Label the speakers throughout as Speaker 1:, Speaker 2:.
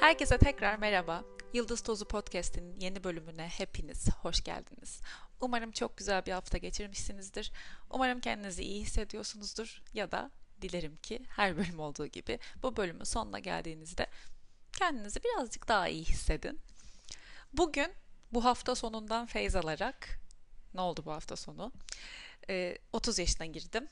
Speaker 1: Herkese tekrar merhaba. Yıldız Tozu Podcast'in yeni bölümüne hepiniz hoş geldiniz. Umarım çok güzel bir hafta geçirmişsinizdir. Umarım kendinizi iyi hissediyorsunuzdur ya da dilerim ki her bölüm olduğu gibi bu bölümün sonuna geldiğinizde kendinizi birazcık daha iyi hissedin. Bugün bu hafta sonundan feyz alarak ne oldu bu hafta sonu? Ee, 30 yaşına girdim.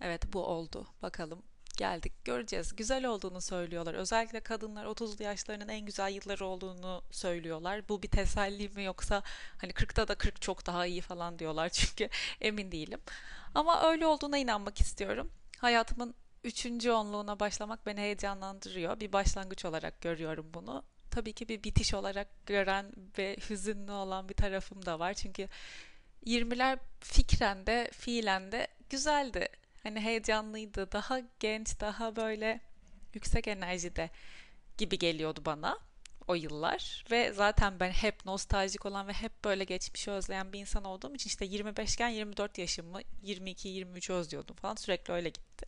Speaker 1: Evet bu oldu. Bakalım geldik göreceğiz. Güzel olduğunu söylüyorlar. Özellikle kadınlar 30'lu yaşlarının en güzel yılları olduğunu söylüyorlar. Bu bir teselli mi yoksa hani 40'ta da 40 çok daha iyi falan diyorlar çünkü emin değilim. Ama öyle olduğuna inanmak istiyorum. Hayatımın üçüncü onluğuna başlamak beni heyecanlandırıyor. Bir başlangıç olarak görüyorum bunu. Tabii ki bir bitiş olarak gören ve hüzünlü olan bir tarafım da var. Çünkü 20'ler fikren de fiilen de güzeldi Hani heyecanlıydı, daha genç, daha böyle yüksek enerjide gibi geliyordu bana o yıllar ve zaten ben hep nostaljik olan ve hep böyle geçmişi özleyen bir insan olduğum için işte 25 iken 24 yaşımı 22-23 özlüyordum falan sürekli öyle gitti.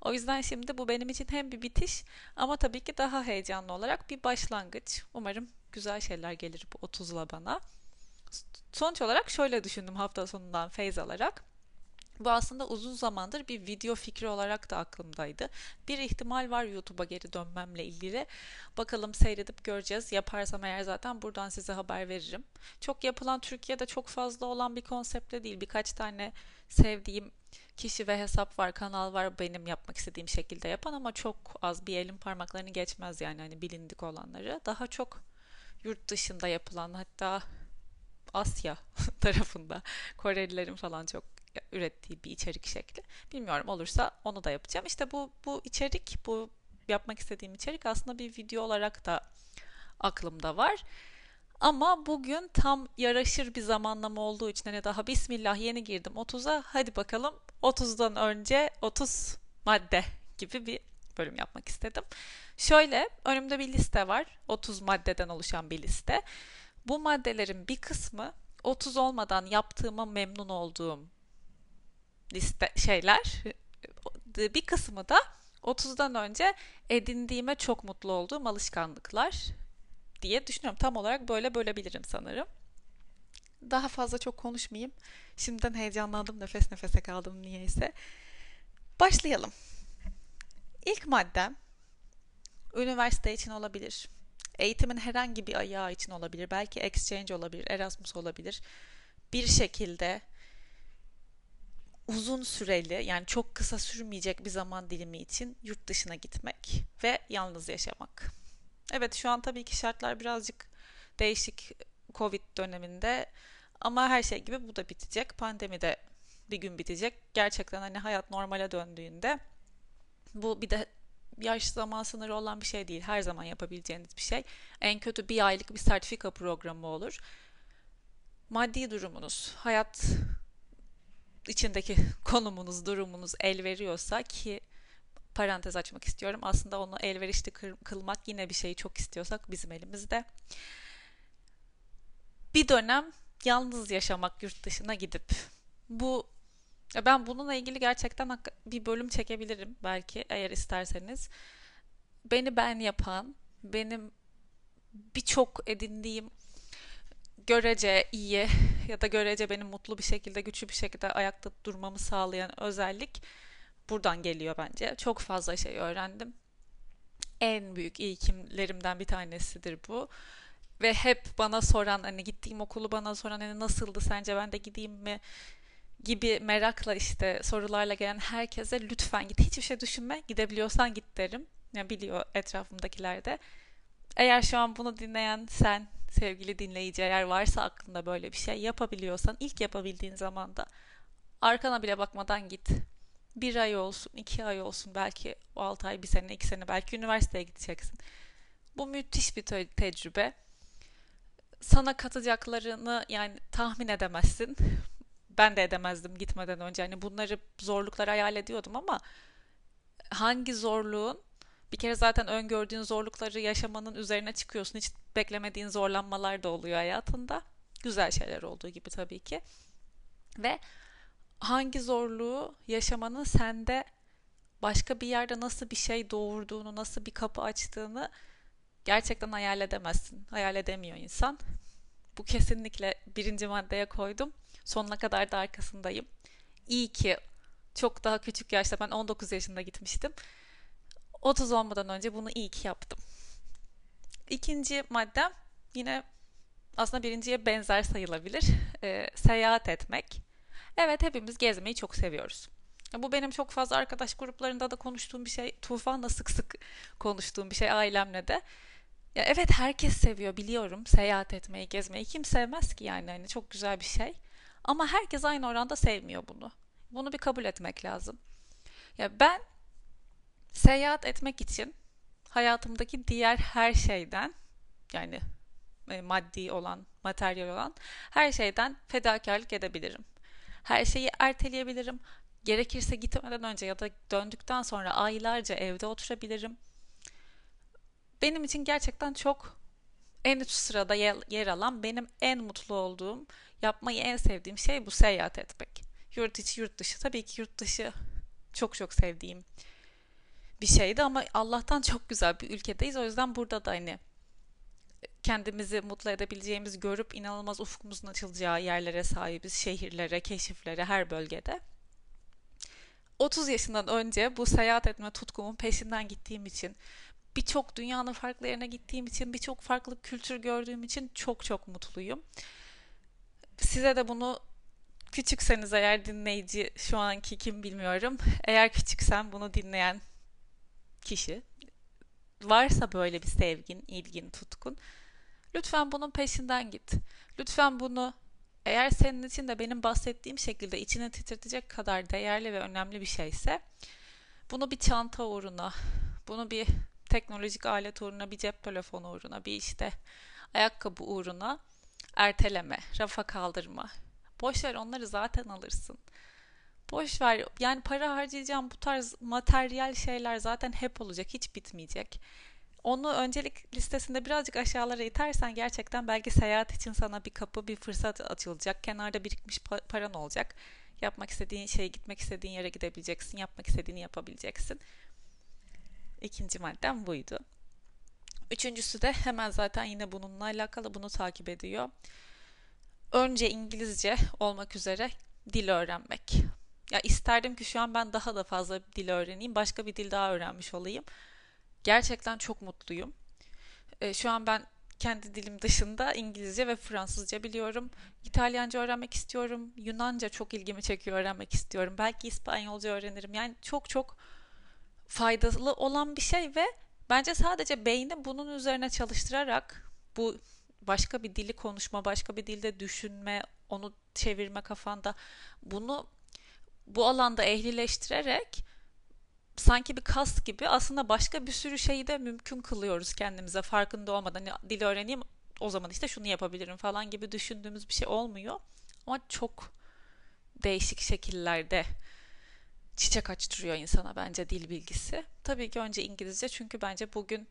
Speaker 1: O yüzden şimdi bu benim için hem bir bitiş ama tabii ki daha heyecanlı olarak bir başlangıç. Umarım güzel şeyler gelir bu 30'la bana. Sonuç olarak şöyle düşündüm hafta sonundan feyz alarak. Bu aslında uzun zamandır bir video fikri olarak da aklımdaydı. Bir ihtimal var YouTube'a geri dönmemle ilgili. Bakalım seyredip göreceğiz. Yaparsam eğer zaten buradan size haber veririm. Çok yapılan Türkiye'de çok fazla olan bir konsepte değil. Birkaç tane sevdiğim kişi ve hesap var, kanal var benim yapmak istediğim şekilde yapan ama çok az bir elin parmaklarını geçmez yani hani bilindik olanları. Daha çok yurt dışında yapılan hatta Asya tarafında Korelilerin falan çok ürettiği bir içerik şekli. Bilmiyorum olursa onu da yapacağım. İşte bu bu içerik, bu yapmak istediğim içerik aslında bir video olarak da aklımda var. Ama bugün tam yaraşır bir zamanlama olduğu için hani daha bismillah yeni girdim 30'a hadi bakalım 30'dan önce 30 madde gibi bir bölüm yapmak istedim. Şöyle önümde bir liste var. 30 maddeden oluşan bir liste. Bu maddelerin bir kısmı 30 olmadan yaptığıma memnun olduğum liste şeyler. Bir kısmı da 30'dan önce edindiğime çok mutlu olduğum alışkanlıklar diye düşünüyorum. Tam olarak böyle bölebilirim sanırım. Daha fazla çok konuşmayayım. Şimdiden heyecanlandım, nefes nefese kaldım niyeyse. Başlayalım. İlk maddem üniversite için olabilir. Eğitimin herhangi bir ayağı için olabilir. Belki exchange olabilir, Erasmus olabilir. Bir şekilde uzun süreli yani çok kısa sürmeyecek bir zaman dilimi için yurt dışına gitmek ve yalnız yaşamak. Evet şu an tabii ki şartlar birazcık değişik Covid döneminde ama her şey gibi bu da bitecek. Pandemi de bir gün bitecek. Gerçekten hani hayat normale döndüğünde bu bir de yaş zaman sınırı olan bir şey değil. Her zaman yapabileceğiniz bir şey. En kötü bir aylık bir sertifika programı olur. Maddi durumunuz, hayat içindeki konumunuz, durumunuz el veriyorsa ki parantez açmak istiyorum. Aslında onu elverişli kılmak yine bir şeyi çok istiyorsak bizim elimizde. Bir dönem yalnız yaşamak yurt dışına gidip bu ben bununla ilgili gerçekten bir bölüm çekebilirim belki eğer isterseniz. Beni ben yapan, benim birçok edindiğim görece iyi ya da görece benim mutlu bir şekilde, güçlü bir şekilde ayakta durmamı sağlayan özellik buradan geliyor bence. Çok fazla şey öğrendim. En büyük ilkimlerimden bir tanesidir bu. Ve hep bana soran hani gittiğim okulu bana soran hani nasıldı sence ben de gideyim mi gibi merakla işte sorularla gelen herkese lütfen git hiçbir şey düşünme gidebiliyorsan git derim. Yani biliyor etrafımdakiler de. Eğer şu an bunu dinleyen sen sevgili dinleyici eğer varsa aklında böyle bir şey yapabiliyorsan ilk yapabildiğin zaman da arkana bile bakmadan git. Bir ay olsun, iki ay olsun, belki o altı ay, bir sene, iki sene, belki üniversiteye gideceksin. Bu müthiş bir te- tecrübe. Sana katacaklarını yani tahmin edemezsin. Ben de edemezdim gitmeden önce. Hani bunları zorlukları hayal ediyordum ama hangi zorluğun bir kere zaten öngördüğün zorlukları yaşamanın üzerine çıkıyorsun. Hiç beklemediğin zorlanmalar da oluyor hayatında. Güzel şeyler olduğu gibi tabii ki. Ve hangi zorluğu yaşamanın sende başka bir yerde nasıl bir şey doğurduğunu, nasıl bir kapı açtığını gerçekten hayal edemezsin. Hayal edemiyor insan. Bu kesinlikle birinci maddeye koydum. Sonuna kadar da arkasındayım. İyi ki çok daha küçük yaşta ben 19 yaşında gitmiştim. 30 olmadan önce bunu iyi ki yaptım. İkinci maddem yine aslında birinciye benzer sayılabilir. E, seyahat etmek. Evet hepimiz gezmeyi çok seviyoruz. Bu benim çok fazla arkadaş gruplarında da konuştuğum bir şey. Tufan'la sık sık konuştuğum bir şey ailemle de. Ya evet herkes seviyor biliyorum seyahat etmeyi, gezmeyi. Kim sevmez ki yani hani çok güzel bir şey. Ama herkes aynı oranda sevmiyor bunu. Bunu bir kabul etmek lazım. Ya ben seyahat etmek için hayatımdaki diğer her şeyden yani e, maddi olan, materyal olan her şeyden fedakarlık edebilirim. Her şeyi erteleyebilirim. Gerekirse gitmeden önce ya da döndükten sonra aylarca evde oturabilirim. Benim için gerçekten çok en üst sırada yer alan, benim en mutlu olduğum, yapmayı en sevdiğim şey bu seyahat etmek. Yurt içi, yurt dışı. Tabii ki yurt dışı çok çok sevdiğim bir şeydi ama Allah'tan çok güzel bir ülkedeyiz. O yüzden burada da hani kendimizi mutlu edebileceğimiz, görüp inanılmaz ufkumuzun açılacağı yerlere sahibiz, şehirlere, keşiflere, her bölgede. 30 yaşından önce bu seyahat etme tutkumun peşinden gittiğim için, birçok dünyanın farklı yerine gittiğim için, birçok farklı kültür gördüğüm için çok çok mutluyum. Size de bunu küçükseniz eğer dinleyici şu anki kim bilmiyorum. Eğer küçüksen bunu dinleyen kişi varsa böyle bir sevgin, ilgin, tutkun lütfen bunun peşinden git. Lütfen bunu eğer senin için de benim bahsettiğim şekilde içine titretecek kadar değerli ve önemli bir şeyse bunu bir çanta uğruna, bunu bir teknolojik alet uğruna, bir cep telefonu uğruna, bir işte ayakkabı uğruna erteleme, rafa kaldırma. Boş ver onları zaten alırsın. Boş ver. Yani para harcayacağım bu tarz materyal şeyler zaten hep olacak. Hiç bitmeyecek. Onu öncelik listesinde birazcık aşağılara itersen gerçekten belki seyahat için sana bir kapı, bir fırsat açılacak. Kenarda birikmiş paran olacak. Yapmak istediğin şeye, gitmek istediğin yere gidebileceksin. Yapmak istediğini yapabileceksin. İkinci maddem buydu. Üçüncüsü de hemen zaten yine bununla alakalı bunu takip ediyor. Önce İngilizce olmak üzere dil öğrenmek. Ya isterdim ki şu an ben daha da fazla dil öğreneyim, başka bir dil daha öğrenmiş olayım. Gerçekten çok mutluyum. E, şu an ben kendi dilim dışında İngilizce ve Fransızca biliyorum. İtalyanca öğrenmek istiyorum. Yunanca çok ilgimi çekiyor öğrenmek istiyorum. Belki İspanyolca öğrenirim. Yani çok çok faydalı olan bir şey ve bence sadece beyni bunun üzerine çalıştırarak bu başka bir dili konuşma, başka bir dilde düşünme, onu çevirme kafanda bunu bu alanda ehlileştirerek sanki bir kas gibi aslında başka bir sürü şeyi de mümkün kılıyoruz kendimize farkında olmadan. Hani dil öğreneyim o zaman işte şunu yapabilirim falan gibi düşündüğümüz bir şey olmuyor. Ama çok değişik şekillerde çiçek açtırıyor insana bence dil bilgisi. Tabii ki önce İngilizce çünkü bence bugün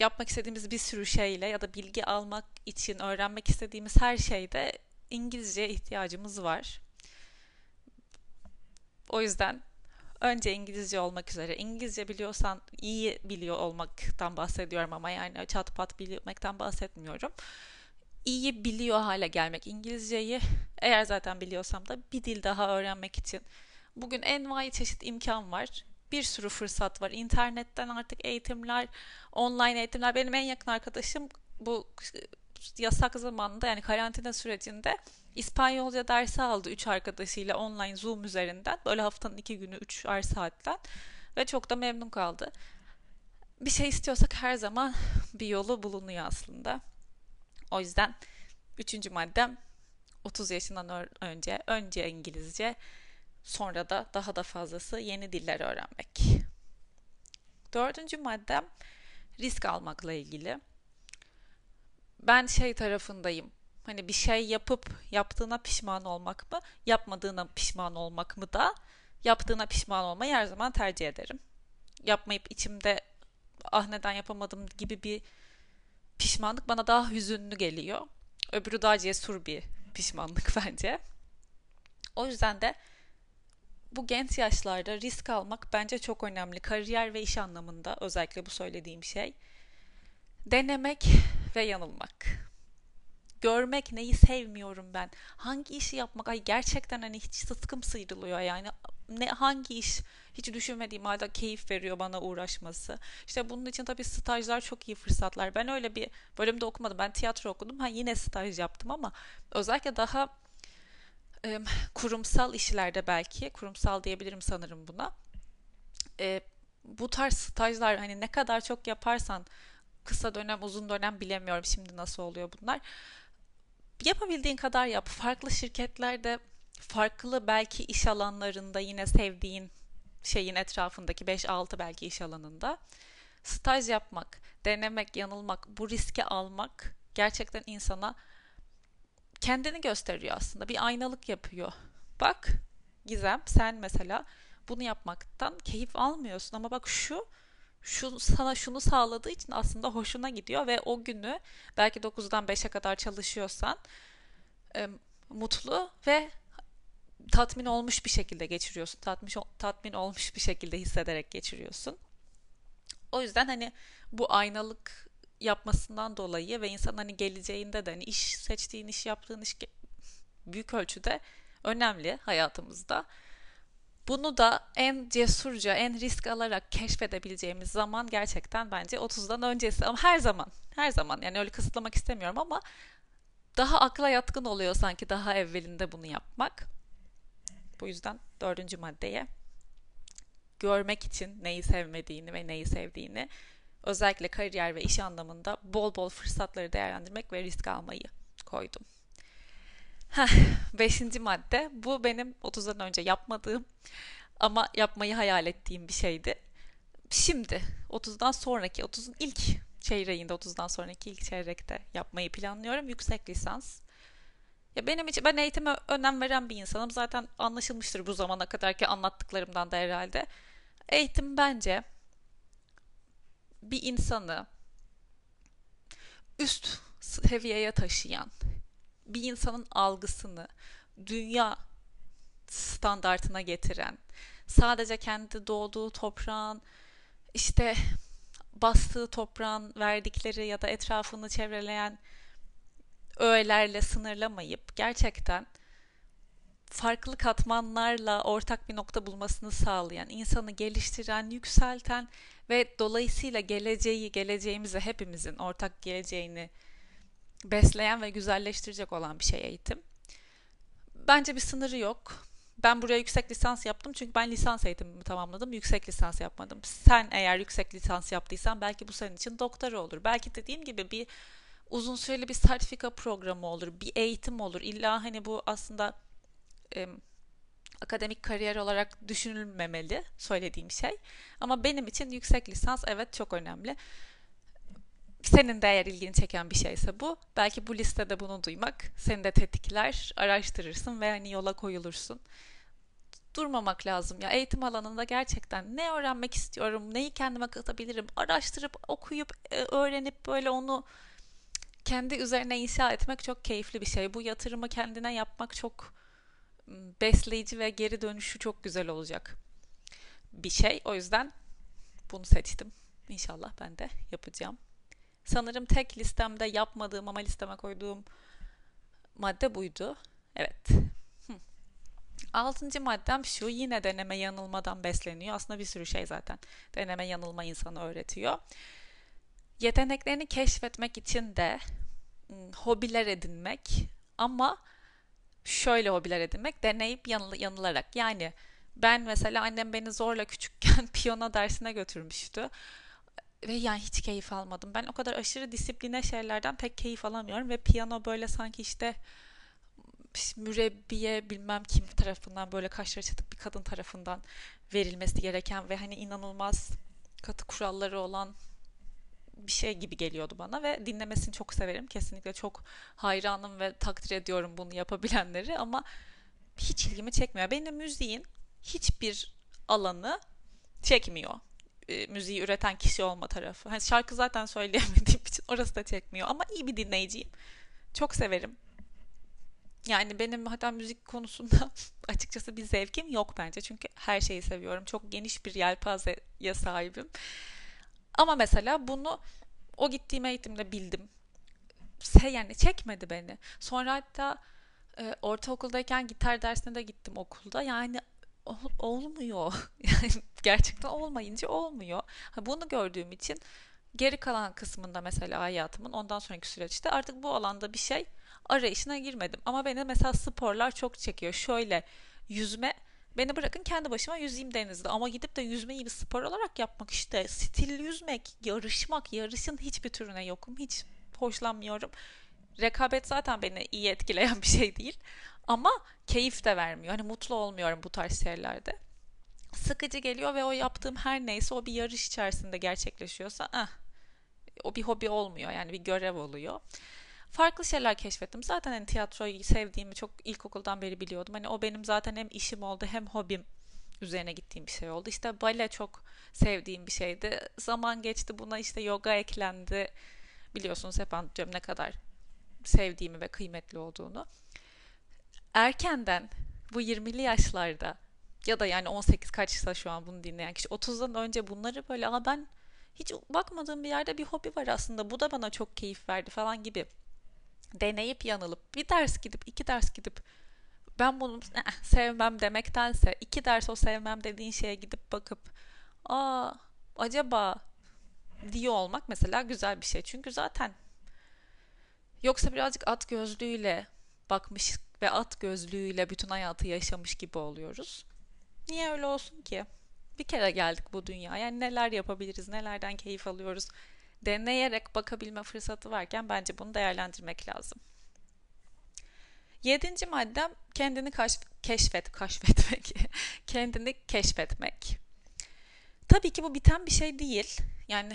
Speaker 1: yapmak istediğimiz bir sürü şeyle ya da bilgi almak için öğrenmek istediğimiz her şeyde İngilizceye ihtiyacımız var. O yüzden önce İngilizce olmak üzere İngilizce biliyorsan iyi biliyor olmaktan bahsediyorum ama yani çat pat bilmekten bahsetmiyorum. İyi biliyor hale gelmek İngilizceyi eğer zaten biliyorsam da bir dil daha öğrenmek için bugün envai çeşit imkan var. Bir sürü fırsat var. İnternetten artık eğitimler, online eğitimler. Benim en yakın arkadaşım bu yasak zamanında yani karantina sürecinde İspanyolca dersi aldı üç arkadaşıyla online Zoom üzerinden. Böyle haftanın iki günü üçer saatten ve çok da memnun kaldı. Bir şey istiyorsak her zaman bir yolu bulunuyor aslında. O yüzden üçüncü maddem 30 yaşından önce önce İngilizce sonra da daha da fazlası yeni diller öğrenmek. Dördüncü maddem risk almakla ilgili. Ben şey tarafındayım Hani bir şey yapıp yaptığına pişman olmak mı, yapmadığına pişman olmak mı da yaptığına pişman olmayı her zaman tercih ederim. Yapmayıp içimde ah neden yapamadım gibi bir pişmanlık bana daha hüzünlü geliyor. Öbürü daha cesur bir pişmanlık bence. O yüzden de bu genç yaşlarda risk almak bence çok önemli. Kariyer ve iş anlamında özellikle bu söylediğim şey. Denemek ve yanılmak. Görmek neyi sevmiyorum ben. Hangi işi yapmak ay gerçekten hani hiç sıtkım sıyrılıyor yani. Ne hangi iş hiç düşünmediğim halde keyif veriyor bana uğraşması. İşte bunun için tabii stajlar çok iyi fırsatlar. Ben öyle bir bölümde okumadım. Ben tiyatro okudum. Ha yine staj yaptım ama özellikle daha e, kurumsal işlerde belki kurumsal diyebilirim sanırım buna. E, bu tarz stajlar hani ne kadar çok yaparsan kısa dönem uzun dönem bilemiyorum şimdi nasıl oluyor bunlar. Yapabildiğin kadar yap. Farklı şirketlerde farklı belki iş alanlarında yine sevdiğin şeyin etrafındaki 5-6 belki iş alanında staj yapmak, denemek, yanılmak, bu riski almak gerçekten insana kendini gösteriyor aslında. Bir aynalık yapıyor. Bak Gizem sen mesela bunu yapmaktan keyif almıyorsun ama bak şu şu sana şunu sağladığı için aslında hoşuna gidiyor ve o günü belki 9'dan 5'e kadar çalışıyorsan e, mutlu ve tatmin olmuş bir şekilde geçiriyorsun. Tatmin tatmin olmuş bir şekilde hissederek geçiriyorsun. O yüzden hani bu aynalık yapmasından dolayı ve insan hani geleceğinde de hani iş seçtiğin iş yaptığın iş büyük ölçüde önemli hayatımızda. Bunu da en cesurca, en risk alarak keşfedebileceğimiz zaman gerçekten bence 30'dan öncesi. Ama her zaman, her zaman yani öyle kısıtlamak istemiyorum ama daha akla yatkın oluyor sanki daha evvelinde bunu yapmak. Bu yüzden dördüncü maddeye görmek için neyi sevmediğini ve neyi sevdiğini özellikle kariyer ve iş anlamında bol bol fırsatları değerlendirmek ve risk almayı koydum. Beşinci madde. Bu benim 30'dan önce yapmadığım ama yapmayı hayal ettiğim bir şeydi. Şimdi 30'dan sonraki 30'un ilk çeyreğinde 30'dan sonraki ilk çeyrekte yapmayı planlıyorum. Yüksek lisans. Ya benim için ben eğitime önem veren bir insanım. Zaten anlaşılmıştır bu zamana kadarki anlattıklarımdan da herhalde. Eğitim bence bir insanı üst seviyeye taşıyan, bir insanın algısını dünya standartına getiren, sadece kendi doğduğu toprağın işte bastığı toprağın verdikleri ya da etrafını çevreleyen öğelerle sınırlamayıp gerçekten farklı katmanlarla ortak bir nokta bulmasını sağlayan, insanı geliştiren, yükselten ve dolayısıyla geleceği, geleceğimizi hepimizin ortak geleceğini besleyen ve güzelleştirecek olan bir şey eğitim. Bence bir sınırı yok. Ben buraya yüksek lisans yaptım çünkü ben lisans eğitimimi tamamladım. Yüksek lisans yapmadım. Sen eğer yüksek lisans yaptıysan belki bu senin için doktora olur. Belki dediğim gibi bir uzun süreli bir sertifika programı olur, bir eğitim olur. İlla hani bu aslında e, akademik kariyer olarak düşünülmemeli söylediğim şey. Ama benim için yüksek lisans evet çok önemli. Senin de eğer ilgini çeken bir şeyse bu. Belki bu listede bunu duymak seni de tetikler, araştırırsın ve hani yola koyulursun. Durmamak lazım ya. Eğitim alanında gerçekten ne öğrenmek istiyorum, neyi kendime katabilirim, araştırıp, okuyup, e, öğrenip böyle onu kendi üzerine inşa etmek çok keyifli bir şey. Bu yatırımı kendine yapmak çok besleyici ve geri dönüşü çok güzel olacak bir şey. O yüzden bunu seçtim. İnşallah ben de yapacağım. Sanırım tek listemde yapmadığım ama listeme koyduğum madde buydu. Evet. Altıncı maddem şu. Yine deneme yanılmadan besleniyor. Aslında bir sürü şey zaten. Deneme yanılma insanı öğretiyor. Yeteneklerini keşfetmek için de hobiler edinmek ama şöyle hobiler edinmek deneyip yanıl yanılarak yani ben mesela annem beni zorla küçükken piyano dersine götürmüştü ve yani hiç keyif almadım. Ben o kadar aşırı disipline şeylerden pek keyif alamıyorum ve piyano böyle sanki işte mürebbiye bilmem kim tarafından böyle kaşları çatık bir kadın tarafından verilmesi gereken ve hani inanılmaz katı kuralları olan bir şey gibi geliyordu bana ve dinlemesini çok severim. Kesinlikle çok hayranım ve takdir ediyorum bunu yapabilenleri ama hiç ilgimi çekmiyor. Benim müziğin hiçbir alanı çekmiyor. E, müziği üreten kişi olma tarafı. Hani şarkı zaten söyleyemediğim için orası da çekmiyor ama iyi bir dinleyiciyim. Çok severim. Yani benim hatta müzik konusunda açıkçası bir zevkim yok bence. Çünkü her şeyi seviyorum. Çok geniş bir yelpazeye sahibim. Ama mesela bunu o gittiğim eğitimde bildim. Yani çekmedi beni. Sonra hatta e, ortaokuldayken gitar dersine de gittim okulda. Yani ol, olmuyor. Yani gerçekten olmayınca olmuyor. Bunu gördüğüm için geri kalan kısmında mesela hayatımın ondan sonraki süreçte artık bu alanda bir şey arayışına girmedim. Ama beni mesela sporlar çok çekiyor. Şöyle yüzme beni bırakın kendi başıma yüzeyim denizde ama gidip de yüzmeyi bir spor olarak yapmak işte stil yüzmek, yarışmak, yarışın hiçbir türüne yokum. Hiç hoşlanmıyorum. Rekabet zaten beni iyi etkileyen bir şey değil. Ama keyif de vermiyor. Hani mutlu olmuyorum bu tarz şeylerde. Sıkıcı geliyor ve o yaptığım her neyse o bir yarış içerisinde gerçekleşiyorsa eh, o bir hobi olmuyor yani bir görev oluyor. Farklı şeyler keşfettim. Zaten hani tiyatroyu sevdiğimi çok ilkokuldan beri biliyordum. Hani o benim zaten hem işim oldu hem hobim üzerine gittiğim bir şey oldu. İşte bale çok sevdiğim bir şeydi. Zaman geçti buna işte yoga eklendi. Biliyorsunuz hep anlatıyorum ne kadar sevdiğimi ve kıymetli olduğunu. Erkenden bu 20'li yaşlarda ya da yani 18 kaçsa şu an bunu dinleyen kişi 30'dan önce bunları böyle ama ben hiç bakmadığım bir yerde bir hobi var aslında bu da bana çok keyif verdi falan gibi deneyip yanılıp bir ders gidip iki ders gidip ben bunu eh, sevmem demektense iki ders o sevmem dediğin şeye gidip bakıp aa acaba diyor olmak mesela güzel bir şey. Çünkü zaten yoksa birazcık at gözlüğüyle bakmış ve at gözlüğüyle bütün hayatı yaşamış gibi oluyoruz. Niye öyle olsun ki? Bir kere geldik bu dünyaya. Yani neler yapabiliriz, nelerden keyif alıyoruz. Deneyerek bakabilme fırsatı varken bence bunu değerlendirmek lazım. Yedinci maddem kendini kaş, keşfet, keşfetmek. kendini keşfetmek. Tabii ki bu biten bir şey değil. Yani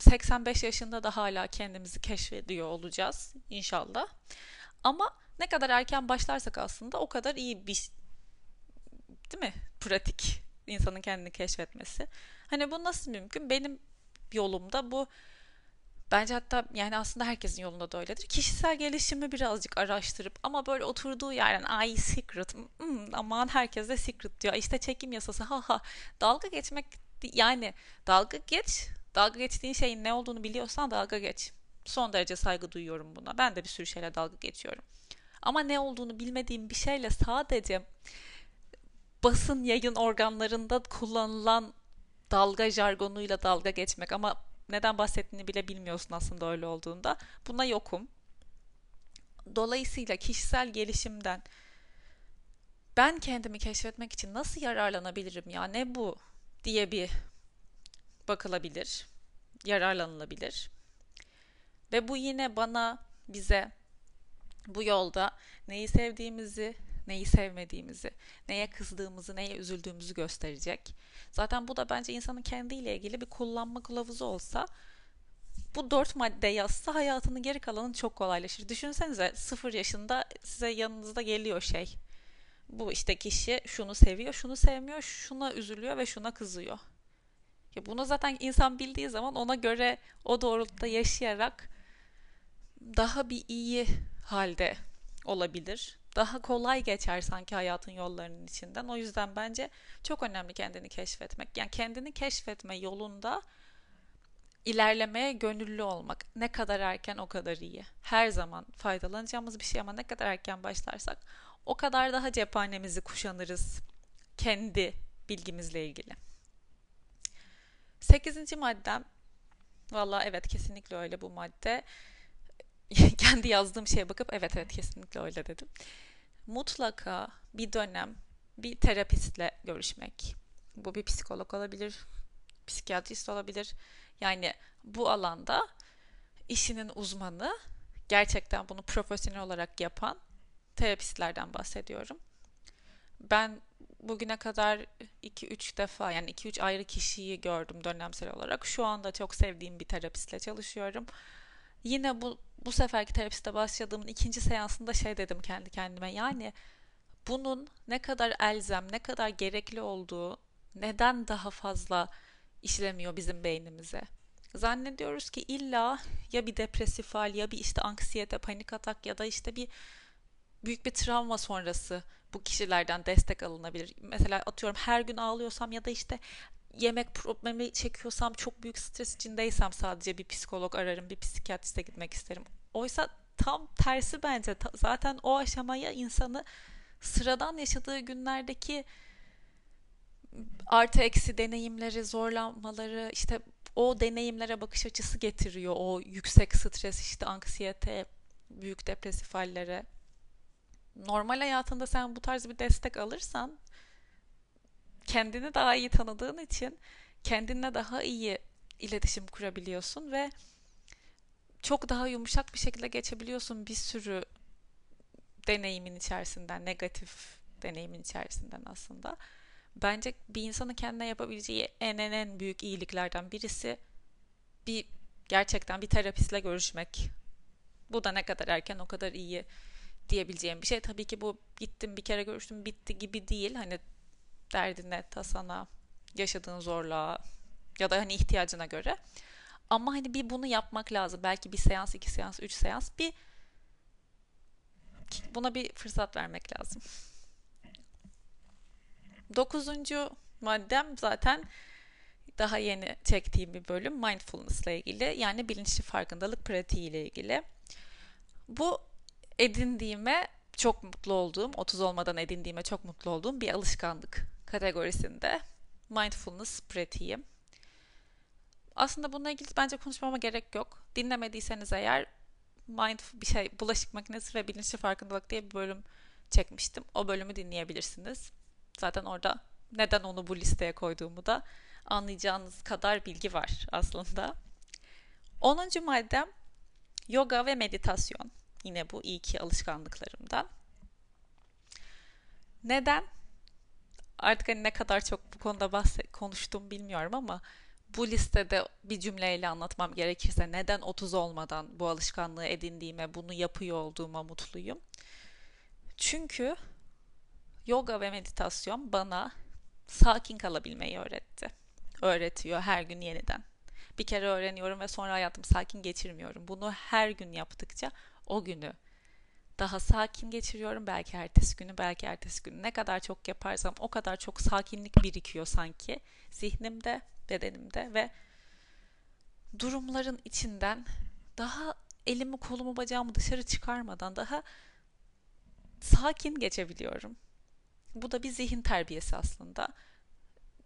Speaker 1: 85 yaşında da hala kendimizi keşfediyor olacağız inşallah. Ama ne kadar erken başlarsak aslında o kadar iyi bir değil mi? Pratik insanın kendini keşfetmesi. Hani bu nasıl mümkün? Benim yolumda bu bence hatta yani aslında herkesin yolunda da öyledir. Kişisel gelişimi birazcık araştırıp ama böyle oturduğu yerden ay secret hmm, aman herkes de secret diyor. İşte çekim yasası ha ha dalga geçmek yani dalga geç dalga geçtiğin şeyin ne olduğunu biliyorsan dalga geç. Son derece saygı duyuyorum buna. Ben de bir sürü şeyle dalga geçiyorum. Ama ne olduğunu bilmediğim bir şeyle sadece basın yayın organlarında kullanılan dalga jargonuyla dalga geçmek ama neden bahsettiğini bile bilmiyorsun aslında öyle olduğunda. Buna yokum. Dolayısıyla kişisel gelişimden ben kendimi keşfetmek için nasıl yararlanabilirim ya ne bu diye bir bakılabilir, yararlanılabilir. Ve bu yine bana, bize bu yolda neyi sevdiğimizi, neyi sevmediğimizi, neye kızdığımızı, neye üzüldüğümüzü gösterecek. Zaten bu da bence insanın kendiyle ilgili bir kullanma kılavuzu olsa bu dört madde yazsa hayatının geri kalanı çok kolaylaşır. Düşünsenize sıfır yaşında size yanınızda geliyor şey. Bu işte kişi şunu seviyor, şunu sevmiyor, şuna üzülüyor ve şuna kızıyor. Ya bunu zaten insan bildiği zaman ona göre o doğrultuda yaşayarak daha bir iyi halde olabilir. Daha kolay geçer sanki hayatın yollarının içinden. O yüzden bence çok önemli kendini keşfetmek. Yani kendini keşfetme yolunda ilerlemeye gönüllü olmak. Ne kadar erken o kadar iyi. Her zaman faydalanacağımız bir şey ama ne kadar erken başlarsak o kadar daha cephanemizi kuşanırız kendi bilgimizle ilgili. Sekizinci maddem Valla evet kesinlikle öyle bu madde. kendi yazdığım şeye bakıp evet evet kesinlikle öyle dedim. Mutlaka bir dönem bir terapistle görüşmek. Bu bir psikolog olabilir, psikiyatrist olabilir. Yani bu alanda işinin uzmanı, gerçekten bunu profesyonel olarak yapan terapistlerden bahsediyorum. Ben bugüne kadar 2-3 defa yani 2-3 ayrı kişiyi gördüm dönemsel olarak. Şu anda çok sevdiğim bir terapistle çalışıyorum. Yine bu bu seferki terapiste başladığımın ikinci seansında şey dedim kendi kendime. Yani bunun ne kadar elzem, ne kadar gerekli olduğu, neden daha fazla işlemiyor bizim beynimize? Zannediyoruz ki illa ya bir depresif hal ya bir işte anksiyete, panik atak ya da işte bir büyük bir travma sonrası bu kişilerden destek alınabilir. Mesela atıyorum her gün ağlıyorsam ya da işte yemek problemi çekiyorsam, çok büyük stres içindeysem sadece bir psikolog ararım, bir psikiyatriste gitmek isterim. Oysa tam tersi bence. Zaten o aşamaya insanı sıradan yaşadığı günlerdeki artı eksi deneyimleri, zorlanmaları, işte o deneyimlere bakış açısı getiriyor. O yüksek stres, işte anksiyete, büyük depresif hallere. Normal hayatında sen bu tarz bir destek alırsan kendini daha iyi tanıdığın için kendinle daha iyi iletişim kurabiliyorsun ve çok daha yumuşak bir şekilde geçebiliyorsun bir sürü deneyimin içerisinden, negatif deneyimin içerisinden aslında. Bence bir insanın kendine yapabileceği en en en büyük iyiliklerden birisi bir gerçekten bir terapistle görüşmek. Bu da ne kadar erken o kadar iyi diyebileceğim bir şey. Tabii ki bu gittim bir kere görüştüm bitti gibi değil. Hani derdine, tasana, yaşadığın zorluğa ya da hani ihtiyacına göre. Ama hani bir bunu yapmak lazım. Belki bir seans, iki seans, üç seans bir buna bir fırsat vermek lazım. Dokuzuncu maddem zaten daha yeni çektiğim bir bölüm mindfulness ile ilgili yani bilinçli farkındalık pratiği ile ilgili. Bu edindiğime çok mutlu olduğum, 30 olmadan edindiğime çok mutlu olduğum bir alışkanlık kategorisinde mindfulness pratiği. Aslında bununla ilgili bence konuşmama gerek yok. Dinlemediyseniz eğer mind bir şey bulaşık makinesi ve bilinçli farkındalık diye bir bölüm çekmiştim. O bölümü dinleyebilirsiniz. Zaten orada neden onu bu listeye koyduğumu da anlayacağınız kadar bilgi var aslında. 10. maddem yoga ve meditasyon. Yine bu iyi ki alışkanlıklarımdan. Neden? Artık hani ne kadar çok bu konuda bahset, konuştum bilmiyorum ama bu listede bir cümleyle anlatmam gerekirse neden 30 olmadan bu alışkanlığı edindiğime, bunu yapıyor olduğuma mutluyum. Çünkü yoga ve meditasyon bana sakin kalabilmeyi öğretti. Öğretiyor her gün yeniden. Bir kere öğreniyorum ve sonra hayatım sakin geçirmiyorum. Bunu her gün yaptıkça o günü daha sakin geçiriyorum. Belki ertesi günü, belki ertesi günü. Ne kadar çok yaparsam o kadar çok sakinlik birikiyor sanki zihnimde, bedenimde ve durumların içinden daha elimi, kolumu, bacağımı dışarı çıkarmadan daha sakin geçebiliyorum. Bu da bir zihin terbiyesi aslında.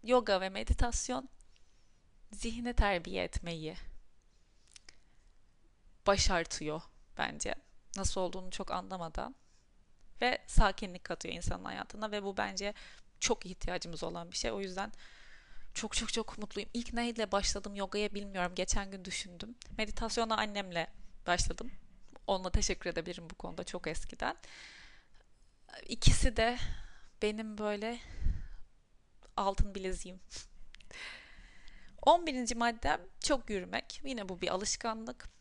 Speaker 1: Yoga ve meditasyon zihni terbiye etmeyi başartıyor bence. Nasıl olduğunu çok anlamadan ve sakinlik katıyor insanın hayatına ve bu bence çok ihtiyacımız olan bir şey. O yüzden çok çok çok mutluyum. İlk neyle başladım yogaya bilmiyorum. Geçen gün düşündüm. Meditasyona annemle başladım. Onunla teşekkür edebilirim bu konuda çok eskiden. İkisi de benim böyle altın bileziğim. 11. maddem çok yürümek. Yine bu bir alışkanlık.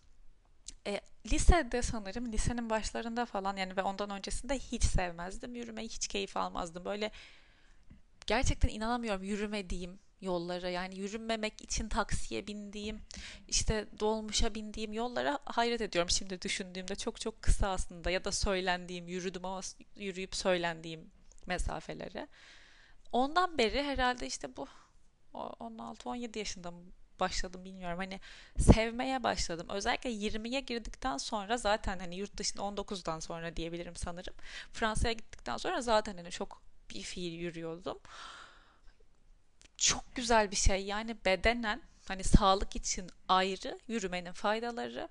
Speaker 1: E, lisede sanırım lisenin başlarında falan yani ve ondan öncesinde hiç sevmezdim. Yürümeyi hiç keyif almazdım. Böyle gerçekten inanamıyorum yürümediğim yollara yani yürümemek için taksiye bindiğim işte dolmuşa bindiğim yollara hayret ediyorum şimdi düşündüğümde çok çok kısa aslında ya da söylendiğim yürüdüm ama yürüyüp söylendiğim mesafelere. Ondan beri herhalde işte bu 16-17 yaşında başladım bilmiyorum. Hani sevmeye başladım. Özellikle 20'ye girdikten sonra zaten hani yurt dışında 19'dan sonra diyebilirim sanırım. Fransa'ya gittikten sonra zaten hani çok bir fiil yürüyordum. Çok güzel bir şey. Yani bedenen hani sağlık için ayrı yürümenin faydaları.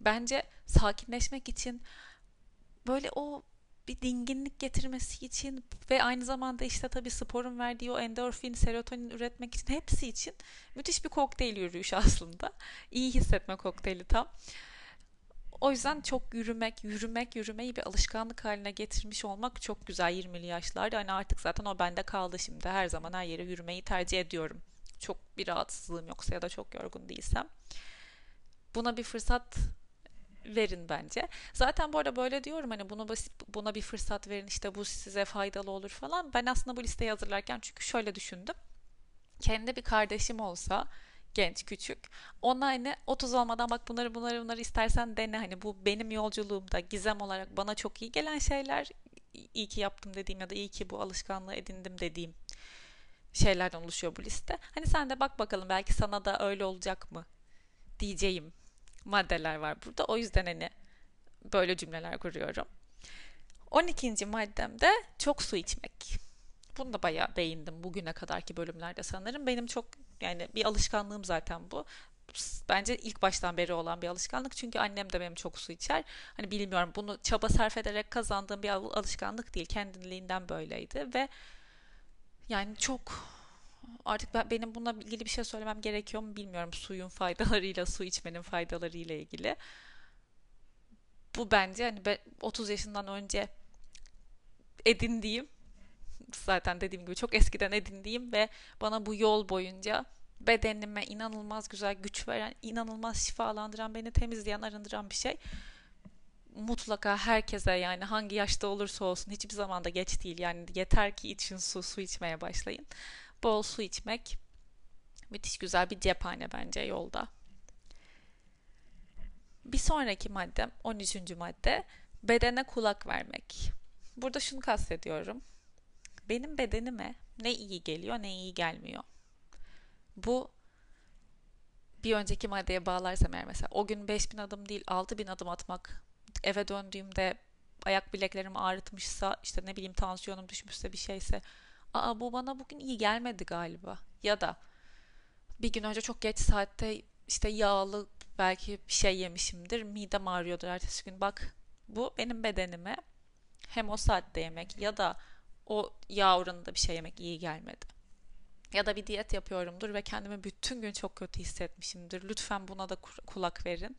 Speaker 1: Bence sakinleşmek için böyle o bir dinginlik getirmesi için ve aynı zamanda işte tabii sporun verdiği o endorfin, serotonin üretmek için hepsi için müthiş bir kokteyl yürüyüş aslında. İyi hissetme kokteyli tam. O yüzden çok yürümek, yürümek, yürümeyi bir alışkanlık haline getirmiş olmak çok güzel 20'li yaşlarda. Hani artık zaten o bende kaldı şimdi. Her zaman her yere yürümeyi tercih ediyorum. Çok bir rahatsızlığım yoksa ya da çok yorgun değilsem. Buna bir fırsat verin bence. Zaten bu arada böyle diyorum hani bunu buna bir fırsat verin işte bu size faydalı olur falan. Ben aslında bu listeyi hazırlarken çünkü şöyle düşündüm. Kendi bir kardeşim olsa genç küçük. Ona hani 30 olmadan bak bunları bunları bunları istersen dene hani bu benim yolculuğumda gizem olarak bana çok iyi gelen şeyler iyi ki yaptım dediğim ya da iyi ki bu alışkanlığı edindim dediğim şeylerden oluşuyor bu liste. Hani sen de bak bakalım belki sana da öyle olacak mı diyeceğim maddeler var burada. O yüzden hani böyle cümleler kuruyorum. 12. maddem de çok su içmek. Bunu da bayağı değindim bugüne kadarki bölümlerde sanırım. Benim çok yani bir alışkanlığım zaten bu. Bence ilk baştan beri olan bir alışkanlık. Çünkü annem de benim çok su içer. Hani bilmiyorum bunu çaba sarf ederek kazandığım bir alışkanlık değil. Kendiliğinden böyleydi ve yani çok artık ben, benim bununla ilgili bir şey söylemem gerekiyor mu bilmiyorum. Suyun faydalarıyla, su içmenin faydalarıyla ilgili. Bu bence hani 30 yaşından önce edindiğim zaten dediğim gibi çok eskiden edindiğim ve bana bu yol boyunca bedenime inanılmaz güzel güç veren, inanılmaz şifalandıran, beni temizleyen, arındıran bir şey. Mutlaka herkese yani hangi yaşta olursa olsun hiçbir zaman da geç değil. Yani yeter ki için su, su içmeye başlayın. Bol su içmek müthiş güzel bir cephane bence yolda. Bir sonraki madde, 13. madde bedene kulak vermek. Burada şunu kastediyorum. Benim bedenime ne iyi geliyor ne iyi gelmiyor. Bu bir önceki maddeye bağlarsam eğer mesela o gün 5000 adım değil 6000 adım atmak eve döndüğümde ayak bileklerim ağrıtmışsa işte ne bileyim tansiyonum düşmüşse bir şeyse aa bu bana bugün iyi gelmedi galiba ya da bir gün önce çok geç saatte işte yağlı belki bir şey yemişimdir midem ağrıyordur ertesi gün bak bu benim bedenime hem o saatte yemek ya da o yağ oranında bir şey yemek iyi gelmedi. Ya da bir diyet yapıyorumdur ve kendimi bütün gün çok kötü hissetmişimdir. Lütfen buna da kulak verin.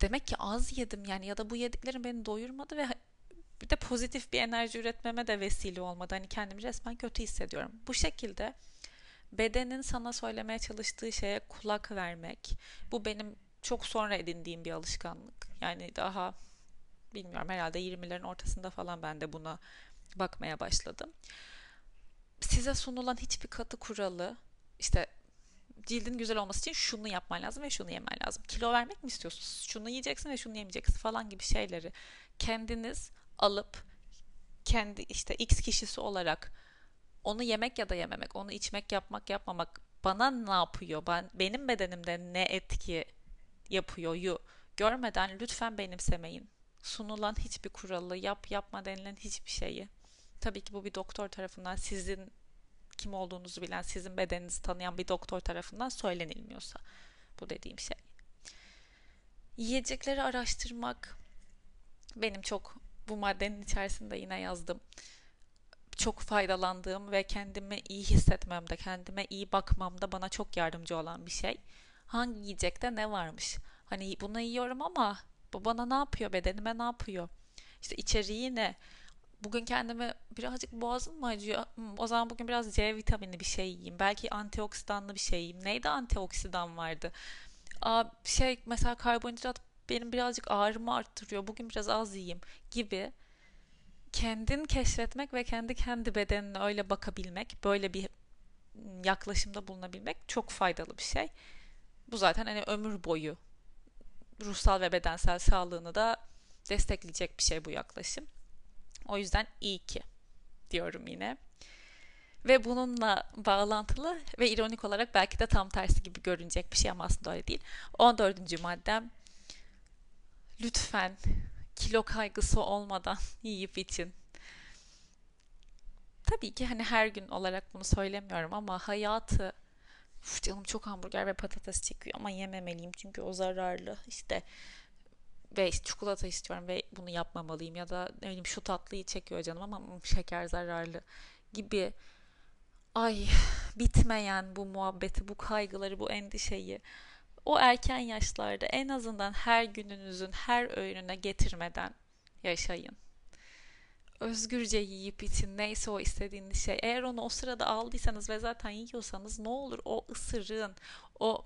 Speaker 1: Demek ki az yedim yani ya da bu yediklerim beni doyurmadı ve bir de pozitif bir enerji üretmeme de vesile olmadı. Hani kendimi resmen kötü hissediyorum. Bu şekilde bedenin sana söylemeye çalıştığı şeye kulak vermek. Bu benim çok sonra edindiğim bir alışkanlık. Yani daha bilmiyorum herhalde 20'lerin ortasında falan ben de buna bakmaya başladım. Size sunulan hiçbir katı kuralı işte cildin güzel olması için şunu yapman lazım ve şunu yemen lazım. Kilo vermek mi istiyorsunuz? Şunu yiyeceksin ve şunu yemeyeceksin falan gibi şeyleri kendiniz alıp kendi işte X kişisi olarak onu yemek ya da yememek, onu içmek, yapmak, yapmamak bana ne yapıyor? Ben benim bedenimde ne etki yapıyor yu görmeden lütfen benimsemeyin sunulan hiçbir kuralı, yap yapma denilen hiçbir şeyi. Tabii ki bu bir doktor tarafından sizin kim olduğunuzu bilen, sizin bedeninizi tanıyan bir doktor tarafından söylenilmiyorsa bu dediğim şey. Yiyecekleri araştırmak benim çok bu maddenin içerisinde yine yazdım. Çok faydalandığım ve kendimi iyi hissetmemde, kendime iyi bakmamda bana çok yardımcı olan bir şey. Hangi yiyecekte ne varmış? Hani bunu yiyorum ama bu bana ne yapıyor? Bedenime ne yapıyor? İşte içeriği ne? Bugün kendime birazcık boğazım mı acıyor? Hmm, o zaman bugün biraz C vitamini bir şey yiyeyim. Belki antioksidanlı bir şey yiyeyim. Neydi antioksidan vardı? Aa, şey mesela karbonhidrat benim birazcık ağrımı arttırıyor. Bugün biraz az yiyeyim gibi kendin keşfetmek ve kendi kendi bedenine öyle bakabilmek, böyle bir yaklaşımda bulunabilmek çok faydalı bir şey. Bu zaten hani ömür boyu ruhsal ve bedensel sağlığını da destekleyecek bir şey bu yaklaşım. O yüzden iyi ki diyorum yine. Ve bununla bağlantılı ve ironik olarak belki de tam tersi gibi görünecek bir şey ama aslında öyle değil. 14. maddem lütfen kilo kaygısı olmadan yiyip için. Tabii ki hani her gün olarak bunu söylemiyorum ama hayatı Uf, canım çok hamburger ve patates çekiyor ama yememeliyim çünkü o zararlı işte ve çikolata istiyorum ve bunu yapmamalıyım ya da ne bileyim şu tatlıyı çekiyor canım ama şeker zararlı gibi ay bitmeyen bu muhabbeti, bu kaygıları, bu endişeyi o erken yaşlarda en azından her gününüzün her öğününe getirmeden yaşayın özgürce yiyip için neyse o istediğiniz şey. Eğer onu o sırada aldıysanız ve zaten yiyorsanız ne olur o ısırığın, o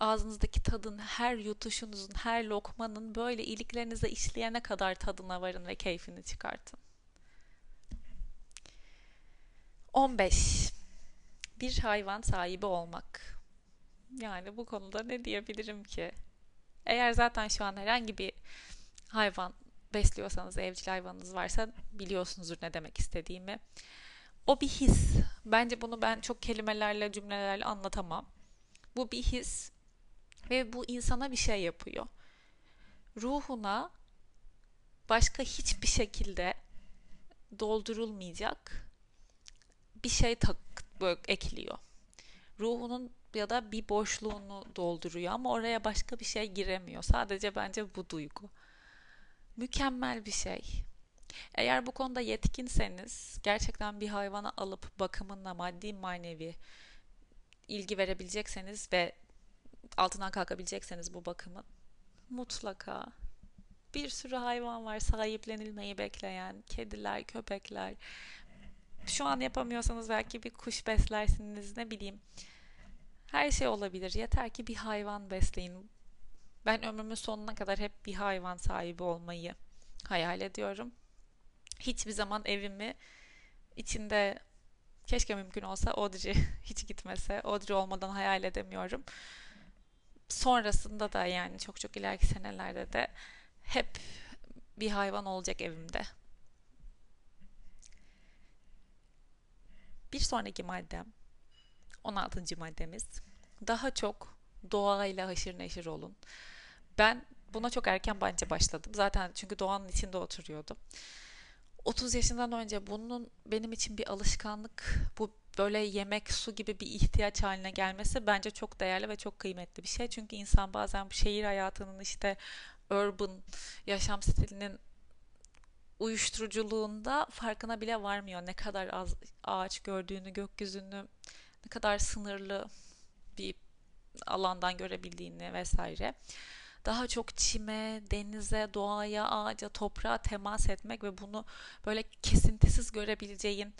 Speaker 1: ağzınızdaki tadın, her yutuşunuzun, her lokmanın böyle iliklerinize işleyene kadar tadına varın ve keyfini çıkartın. 15. Bir hayvan sahibi olmak. Yani bu konuda ne diyebilirim ki? Eğer zaten şu an herhangi bir hayvan besliyorsanız, evcil hayvanınız varsa biliyorsunuzdur ne demek istediğimi. O bir his. Bence bunu ben çok kelimelerle, cümlelerle anlatamam. Bu bir his ve bu insana bir şey yapıyor. Ruhuna başka hiçbir şekilde doldurulmayacak bir şey tak böyle ekliyor. Ruhunun ya da bir boşluğunu dolduruyor ama oraya başka bir şey giremiyor. Sadece bence bu duygu. Mükemmel bir şey. Eğer bu konuda yetkinseniz gerçekten bir hayvana alıp bakımına maddi manevi ilgi verebilecekseniz ve altından kalkabilecekseniz bu bakımın mutlaka bir sürü hayvan var sahiplenilmeyi bekleyen kediler, köpekler. Şu an yapamıyorsanız belki bir kuş beslersiniz ne bileyim. Her şey olabilir. Yeter ki bir hayvan besleyin. Ben ömrümün sonuna kadar hep bir hayvan sahibi olmayı hayal ediyorum. Hiçbir zaman evimi içinde keşke mümkün olsa Audrey hiç gitmese. Audrey olmadan hayal edemiyorum. Sonrasında da yani çok çok ileriki senelerde de hep bir hayvan olacak evimde. Bir sonraki maddem 16. maddemiz daha çok doğayla haşır neşir olun. Ben buna çok erken bence başladım. Zaten çünkü doğanın içinde oturuyordum. 30 yaşından önce bunun benim için bir alışkanlık, bu böyle yemek, su gibi bir ihtiyaç haline gelmesi bence çok değerli ve çok kıymetli bir şey. Çünkü insan bazen bu şehir hayatının işte urban yaşam stilinin uyuşturuculuğunda farkına bile varmıyor. Ne kadar az ağaç gördüğünü, gökyüzünü ne kadar sınırlı bir alandan görebildiğini vesaire. Daha çok çime, denize, doğaya, ağaca, toprağa temas etmek ve bunu böyle kesintisiz görebileceğin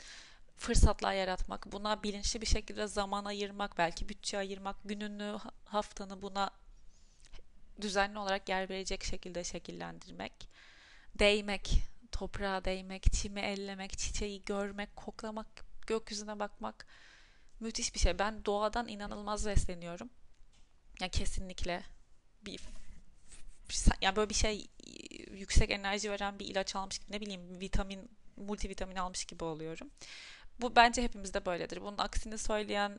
Speaker 1: fırsatlar yaratmak, buna bilinçli bir şekilde zaman ayırmak, belki bütçe ayırmak, gününü, haftanı buna düzenli olarak yer verecek şekilde şekillendirmek, değmek, toprağa değmek, çimi ellemek, çiçeği görmek, koklamak, gökyüzüne bakmak müthiş bir şey. Ben doğadan inanılmaz besleniyorum. Yani kesinlikle bir yani böyle bir şey yüksek enerji veren bir ilaç almış gibi ne bileyim vitamin multivitamin almış gibi oluyorum. Bu bence hepimizde böyledir. Bunun aksini söyleyen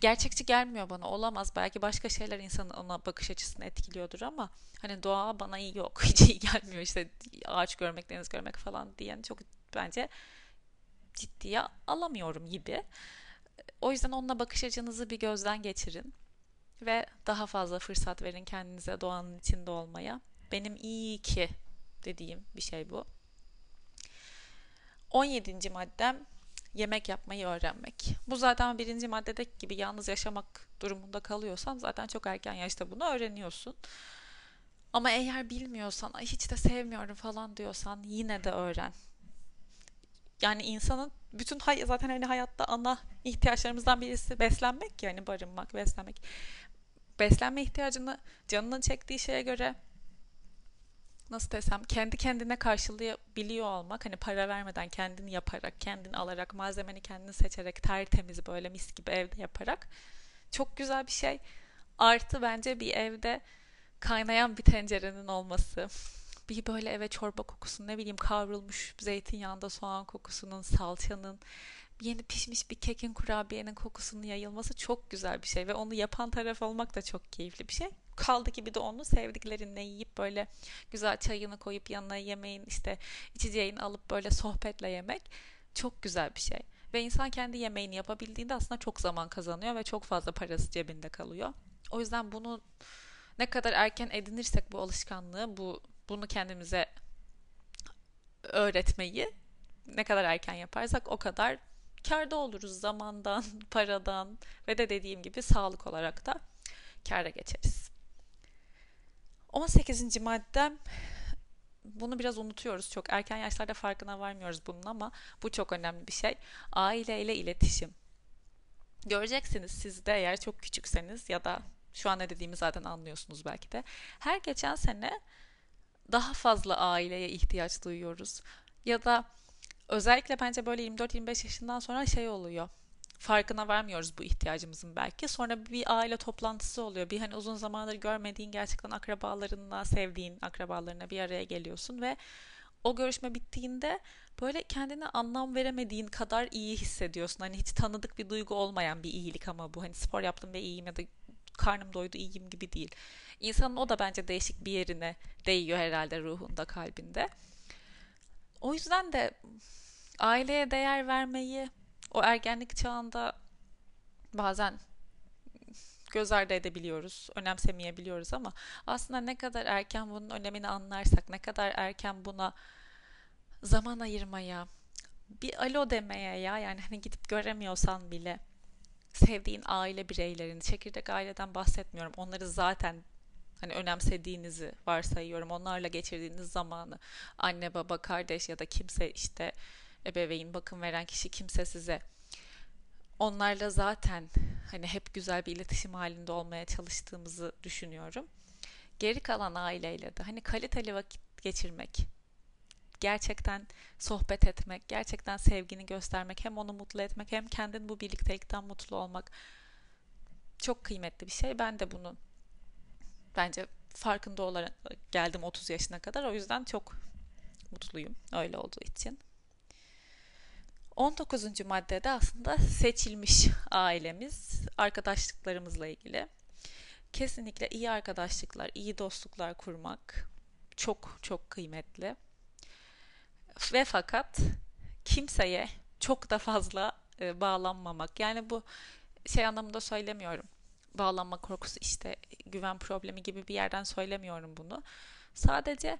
Speaker 1: gerçekçi gelmiyor bana. Olamaz. Belki başka şeyler insanın ona bakış açısını etkiliyordur ama hani doğa bana iyi yok. Hiç iyi gelmiyor. İşte ağaç görmek, deniz görmek falan diyen çok bence ciddiye alamıyorum gibi. O yüzden onunla bakış açınızı bir gözden geçirin ve daha fazla fırsat verin kendinize doğanın içinde olmaya. Benim iyi ki dediğim bir şey bu. 17. maddem yemek yapmayı öğrenmek. Bu zaten birinci maddedeki gibi yalnız yaşamak durumunda kalıyorsan zaten çok erken yaşta bunu öğreniyorsun. Ama eğer bilmiyorsan, hiç de sevmiyorum falan diyorsan yine de öğren. Yani insanın bütün hay zaten hani hayatta ana ihtiyaçlarımızdan birisi beslenmek yani barınmak, beslenmek. Beslenme ihtiyacını canının çektiği şeye göre nasıl desem kendi kendine karşılayabiliyor olmak hani para vermeden kendini yaparak kendini alarak malzemeni kendini seçerek tertemiz böyle mis gibi evde yaparak çok güzel bir şey artı bence bir evde kaynayan bir tencerenin olması bir böyle eve çorba kokusu ne bileyim kavrulmuş zeytinyağında soğan kokusunun salçanın yeni pişmiş bir kekin kurabiyenin kokusunun yayılması çok güzel bir şey ve onu yapan taraf olmak da çok keyifli bir şey. Kaldı ki bir de onu sevdiklerinle yiyip böyle güzel çayını koyup yanına yemeğin işte içeceğini alıp böyle sohbetle yemek çok güzel bir şey. Ve insan kendi yemeğini yapabildiğinde aslında çok zaman kazanıyor ve çok fazla parası cebinde kalıyor. O yüzden bunu ne kadar erken edinirsek bu alışkanlığı, bu bunu kendimize öğretmeyi ne kadar erken yaparsak o kadar karda oluruz zamandan, paradan ve de dediğim gibi sağlık olarak da kâra geçeriz. 18. maddem bunu biraz unutuyoruz. Çok erken yaşlarda farkına varmıyoruz bunun ama bu çok önemli bir şey. Aile ile iletişim. Göreceksiniz siz de eğer çok küçükseniz ya da şu an ne dediğimi zaten anlıyorsunuz belki de. Her geçen sene daha fazla aileye ihtiyaç duyuyoruz. Ya da özellikle bence böyle 24-25 yaşından sonra şey oluyor. Farkına varmıyoruz bu ihtiyacımızın belki. Sonra bir aile toplantısı oluyor. Bir hani uzun zamandır görmediğin gerçekten akrabalarınla, sevdiğin akrabalarına bir araya geliyorsun ve o görüşme bittiğinde böyle kendine anlam veremediğin kadar iyi hissediyorsun. Hani hiç tanıdık bir duygu olmayan bir iyilik ama bu. Hani spor yaptım ve iyiyim ya da karnım doydu iyiyim gibi değil. İnsanın o da bence değişik bir yerine değiyor herhalde ruhunda, kalbinde. O yüzden de aileye değer vermeyi o ergenlik çağında bazen göz ardı edebiliyoruz, önemsemeyebiliyoruz ama aslında ne kadar erken bunun önemini anlarsak, ne kadar erken buna zaman ayırmaya, bir alo demeye ya yani hani gidip göremiyorsan bile sevdiğin aile bireylerini, çekirdek aileden bahsetmiyorum. Onları zaten hani önemsediğinizi varsayıyorum. Onlarla geçirdiğiniz zamanı anne, baba, kardeş ya da kimse işte ebeveyn, bakım veren kişi kimse size onlarla zaten hani hep güzel bir iletişim halinde olmaya çalıştığımızı düşünüyorum. Geri kalan aileyle de hani kaliteli vakit geçirmek, gerçekten sohbet etmek, gerçekten sevgini göstermek, hem onu mutlu etmek hem kendin bu birliktelikten mutlu olmak çok kıymetli bir şey. Ben de bunun bence farkında olarak geldim 30 yaşına kadar. O yüzden çok mutluyum öyle olduğu için. 19. maddede aslında seçilmiş ailemiz, arkadaşlıklarımızla ilgili. Kesinlikle iyi arkadaşlıklar, iyi dostluklar kurmak çok çok kıymetli. Ve fakat kimseye çok da fazla e, bağlanmamak. Yani bu şey anlamında söylemiyorum. Bağlanma korkusu işte güven problemi gibi bir yerden söylemiyorum bunu. Sadece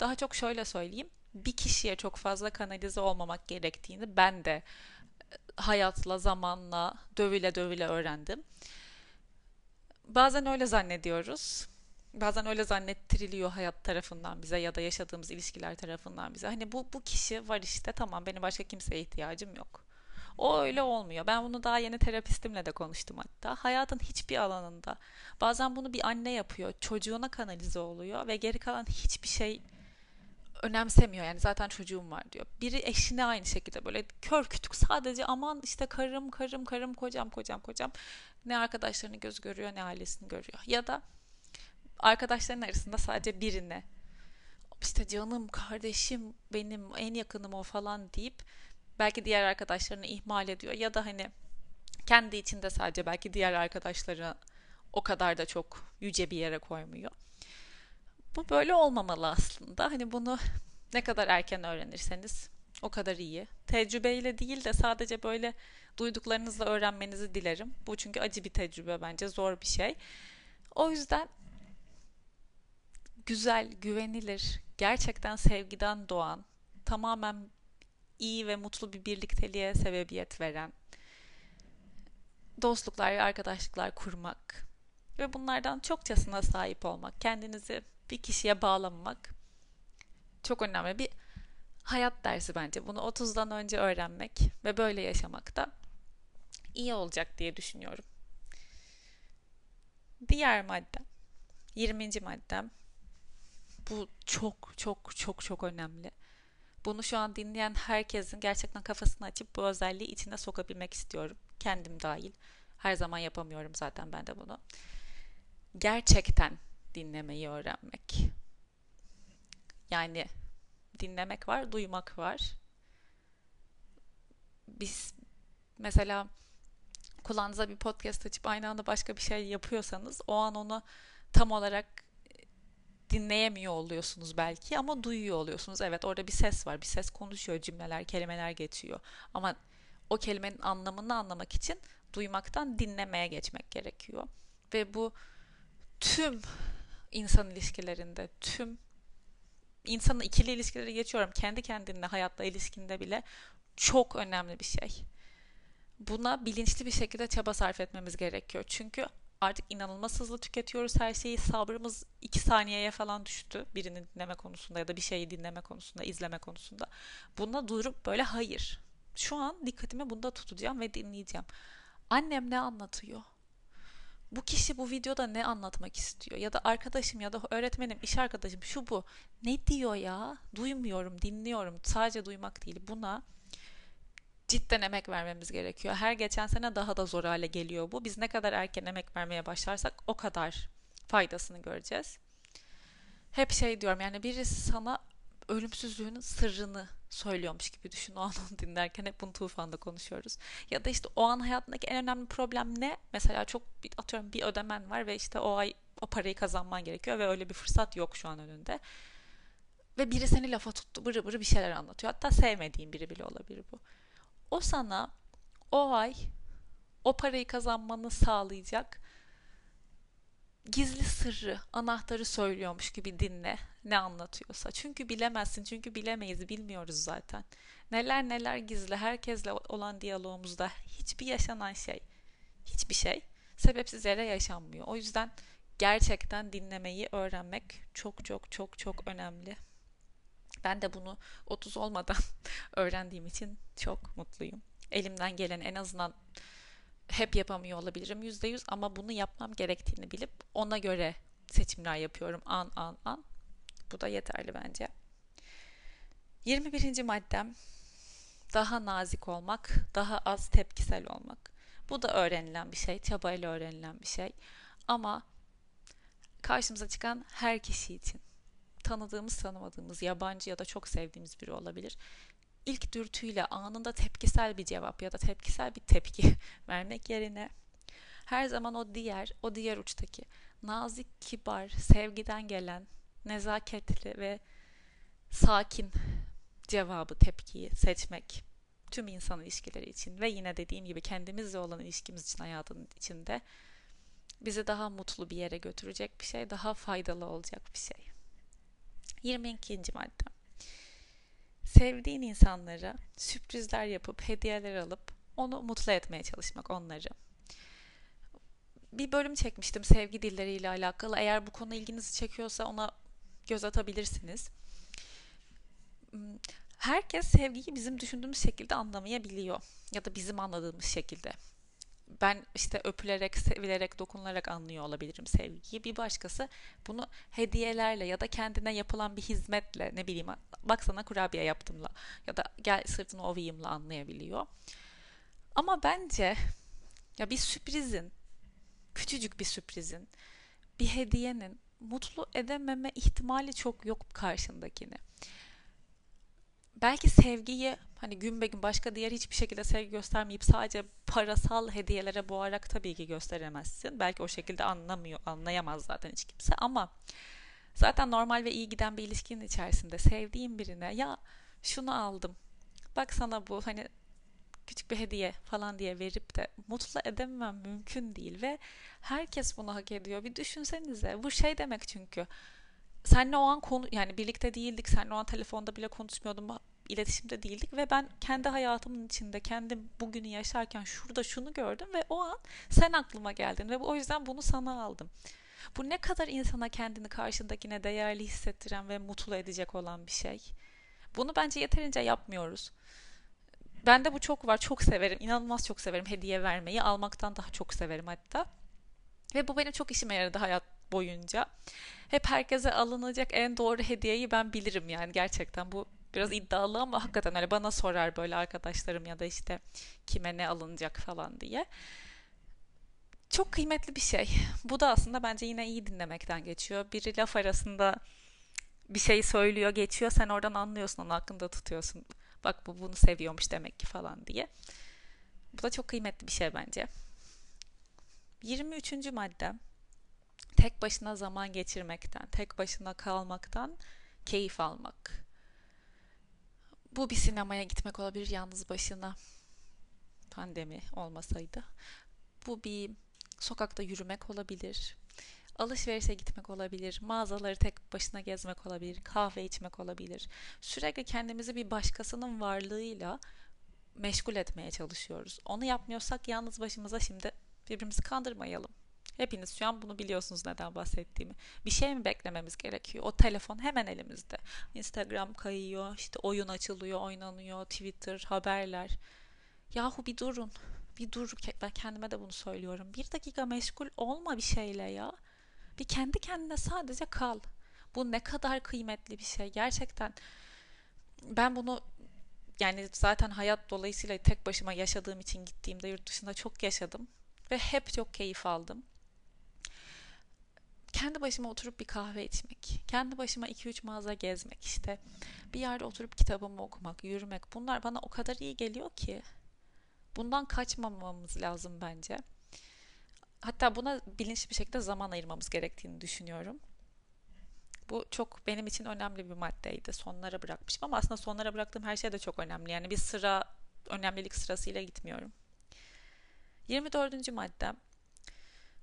Speaker 1: daha çok şöyle söyleyeyim bir kişiye çok fazla kanalize olmamak gerektiğini ben de e, hayatla, zamanla, dövüle dövüle öğrendim. Bazen öyle zannediyoruz. Bazen öyle zannettiriliyor hayat tarafından bize ya da yaşadığımız ilişkiler tarafından bize. Hani bu bu kişi var işte tamam benim başka kimseye ihtiyacım yok. O öyle olmuyor. Ben bunu daha yeni terapistimle de konuştum hatta. Hayatın hiçbir alanında bazen bunu bir anne yapıyor. Çocuğuna kanalize oluyor ve geri kalan hiçbir şey önemsemiyor yani zaten çocuğum var diyor. Biri eşine aynı şekilde böyle kör kütük sadece aman işte karım karım karım kocam kocam kocam ne arkadaşlarını göz görüyor ne ailesini görüyor. Ya da arkadaşların arasında sadece birine işte canım kardeşim benim en yakınım o falan deyip belki diğer arkadaşlarını ihmal ediyor ya da hani kendi içinde sadece belki diğer arkadaşları o kadar da çok yüce bir yere koymuyor. Bu böyle olmamalı aslında. Hani bunu ne kadar erken öğrenirseniz o kadar iyi. Tecrübeyle değil de sadece böyle duyduklarınızla öğrenmenizi dilerim. Bu çünkü acı bir tecrübe bence, zor bir şey. O yüzden güzel, güvenilir, gerçekten sevgiden doğan, tamamen iyi ve mutlu bir birlikteliğe sebebiyet veren dostluklar ve arkadaşlıklar kurmak ve bunlardan çokçasına sahip olmak, kendinizi bir kişiye bağlanmak çok önemli bir hayat dersi bence. Bunu 30'dan önce öğrenmek ve böyle yaşamak da iyi olacak diye düşünüyorum. Diğer madde, 20. maddem. Bu çok çok çok çok önemli. Bunu şu an dinleyen herkesin gerçekten kafasını açıp bu özelliği içine sokabilmek istiyorum. Kendim dahil. Her zaman yapamıyorum zaten ben de bunu. Gerçekten dinlemeyi öğrenmek. Yani dinlemek var, duymak var. Biz mesela kulağınıza bir podcast açıp aynı anda başka bir şey yapıyorsanız o an onu tam olarak dinleyemiyor oluyorsunuz belki ama duyuyor oluyorsunuz. Evet orada bir ses var. Bir ses konuşuyor, cümleler, kelimeler geçiyor. Ama o kelimenin anlamını anlamak için duymaktan dinlemeye geçmek gerekiyor. Ve bu tüm insan ilişkilerinde tüm insanın ikili ilişkileri geçiyorum. Kendi kendinle hayatta ilişkinde bile çok önemli bir şey. Buna bilinçli bir şekilde çaba sarf etmemiz gerekiyor. Çünkü artık inanılmaz hızlı tüketiyoruz her şeyi. Sabrımız iki saniyeye falan düştü birini dinleme konusunda ya da bir şeyi dinleme konusunda, izleme konusunda. Buna durup böyle hayır. Şu an dikkatimi bunda tutacağım ve dinleyeceğim. Annem ne anlatıyor? bu kişi bu videoda ne anlatmak istiyor? Ya da arkadaşım ya da öğretmenim, iş arkadaşım şu bu. Ne diyor ya? Duymuyorum, dinliyorum. Sadece duymak değil. Buna cidden emek vermemiz gerekiyor. Her geçen sene daha da zor hale geliyor bu. Biz ne kadar erken emek vermeye başlarsak o kadar faydasını göreceğiz. Hep şey diyorum yani birisi sana ölümsüzlüğünün sırrını söylüyormuş gibi düşün o an onu dinlerken hep bunu tufanda konuşuyoruz. Ya da işte o an hayatındaki en önemli problem ne? Mesela çok atıyorum bir ödemen var ve işte o ay o parayı kazanman gerekiyor ve öyle bir fırsat yok şu an önünde. Ve biri seni lafa tuttu bırı bırı bir şeyler anlatıyor. Hatta sevmediğin biri bile olabilir bu. O sana o ay o parayı kazanmanı sağlayacak gizli sırrı, anahtarı söylüyormuş gibi dinle ne anlatıyorsa. Çünkü bilemezsin, çünkü bilemeyiz, bilmiyoruz zaten. Neler neler gizli, herkesle olan diyalogumuzda hiçbir yaşanan şey, hiçbir şey sebepsiz yere yaşanmıyor. O yüzden gerçekten dinlemeyi öğrenmek çok çok çok çok önemli. Ben de bunu 30 olmadan öğrendiğim için çok mutluyum. Elimden gelen en azından hep yapamıyor olabilirim yüzde yüz ama bunu yapmam gerektiğini bilip ona göre seçimler yapıyorum an an an. Bu da yeterli bence. 21. maddem daha nazik olmak, daha az tepkisel olmak. Bu da öğrenilen bir şey, çabayla öğrenilen bir şey. Ama karşımıza çıkan her kişi için tanıdığımız, tanımadığımız, yabancı ya da çok sevdiğimiz biri olabilir ilk dürtüyle anında tepkisel bir cevap ya da tepkisel bir tepki vermek yerine her zaman o diğer, o diğer uçtaki nazik, kibar, sevgiden gelen, nezaketli ve sakin cevabı, tepkiyi seçmek tüm insan ilişkileri için ve yine dediğim gibi kendimizle olan ilişkimiz için hayatın içinde bizi daha mutlu bir yere götürecek bir şey, daha faydalı olacak bir şey. 22. madde sevdiğin insanlara sürprizler yapıp hediyeler alıp onu mutlu etmeye çalışmak onları. Bir bölüm çekmiştim sevgi dilleriyle alakalı. Eğer bu konu ilginizi çekiyorsa ona göz atabilirsiniz. Hmm, herkes sevgiyi bizim düşündüğümüz şekilde anlamayabiliyor ya da bizim anladığımız şekilde ben işte öpülerek, sevilerek, dokunularak anlıyor olabilirim sevgiyi. Bir başkası bunu hediyelerle ya da kendine yapılan bir hizmetle ne bileyim baksana kurabiye yaptımla ya da gel sırtını ovayımla anlayabiliyor. Ama bence ya bir sürprizin, küçücük bir sürprizin, bir hediyenin mutlu edememe ihtimali çok yok karşındakini belki sevgiyi hani gün be gün başka diğer hiçbir şekilde sevgi göstermeyip sadece parasal hediyelere boğarak tabii ki gösteremezsin. Belki o şekilde anlamıyor, anlayamaz zaten hiç kimse ama zaten normal ve iyi giden bir ilişkinin içerisinde sevdiğin birine ya şunu aldım. Bak sana bu hani küçük bir hediye falan diye verip de mutlu edemem mümkün değil ve herkes bunu hak ediyor. Bir düşünsenize. Bu şey demek çünkü senle o an konu yani birlikte değildik. Senle o an telefonda bile konuşmuyordum. iletişimde değildik ve ben kendi hayatımın içinde kendi bugünü yaşarken şurada şunu gördüm ve o an sen aklıma geldin ve o yüzden bunu sana aldım. Bu ne kadar insana kendini karşındakine değerli hissettiren ve mutlu edecek olan bir şey. Bunu bence yeterince yapmıyoruz. Ben de bu çok var. Çok severim. İnanılmaz çok severim hediye vermeyi. Almaktan daha çok severim hatta. Ve bu benim çok işime yaradı hayat boyunca. Hep herkese alınacak en doğru hediyeyi ben bilirim yani gerçekten bu biraz iddialı ama hakikaten öyle bana sorar böyle arkadaşlarım ya da işte kime ne alınacak falan diye. Çok kıymetli bir şey. Bu da aslında bence yine iyi dinlemekten geçiyor. Biri laf arasında bir şey söylüyor, geçiyor. Sen oradan anlıyorsun, onu hakkında tutuyorsun. Bak bu bunu seviyormuş demek ki falan diye. Bu da çok kıymetli bir şey bence. 23. madde tek başına zaman geçirmekten, tek başına kalmaktan keyif almak. Bu bir sinemaya gitmek olabilir yalnız başına. Pandemi olmasaydı. Bu bir sokakta yürümek olabilir. Alışverişe gitmek olabilir. Mağazaları tek başına gezmek olabilir. Kahve içmek olabilir. Sürekli kendimizi bir başkasının varlığıyla meşgul etmeye çalışıyoruz. Onu yapmıyorsak yalnız başımıza şimdi birbirimizi kandırmayalım. Hepiniz şu an bunu biliyorsunuz neden bahsettiğimi. Bir şey mi beklememiz gerekiyor? O telefon hemen elimizde. Instagram kayıyor, işte oyun açılıyor, oynanıyor, Twitter, haberler. Yahu bir durun. Bir dur. Ben kendime de bunu söylüyorum. Bir dakika meşgul olma bir şeyle ya. Bir kendi kendine sadece kal. Bu ne kadar kıymetli bir şey. Gerçekten ben bunu yani zaten hayat dolayısıyla tek başıma yaşadığım için gittiğimde yurt dışında çok yaşadım ve hep çok keyif aldım kendi başıma oturup bir kahve içmek, kendi başıma 2-3 mağaza gezmek işte, bir yerde oturup kitabımı okumak, yürümek bunlar bana o kadar iyi geliyor ki bundan kaçmamamız lazım bence. Hatta buna bilinçli bir şekilde zaman ayırmamız gerektiğini düşünüyorum. Bu çok benim için önemli bir maddeydi. Sonlara bırakmışım ama aslında sonlara bıraktığım her şey de çok önemli. Yani bir sıra önemlilik sırasıyla gitmiyorum. 24. maddem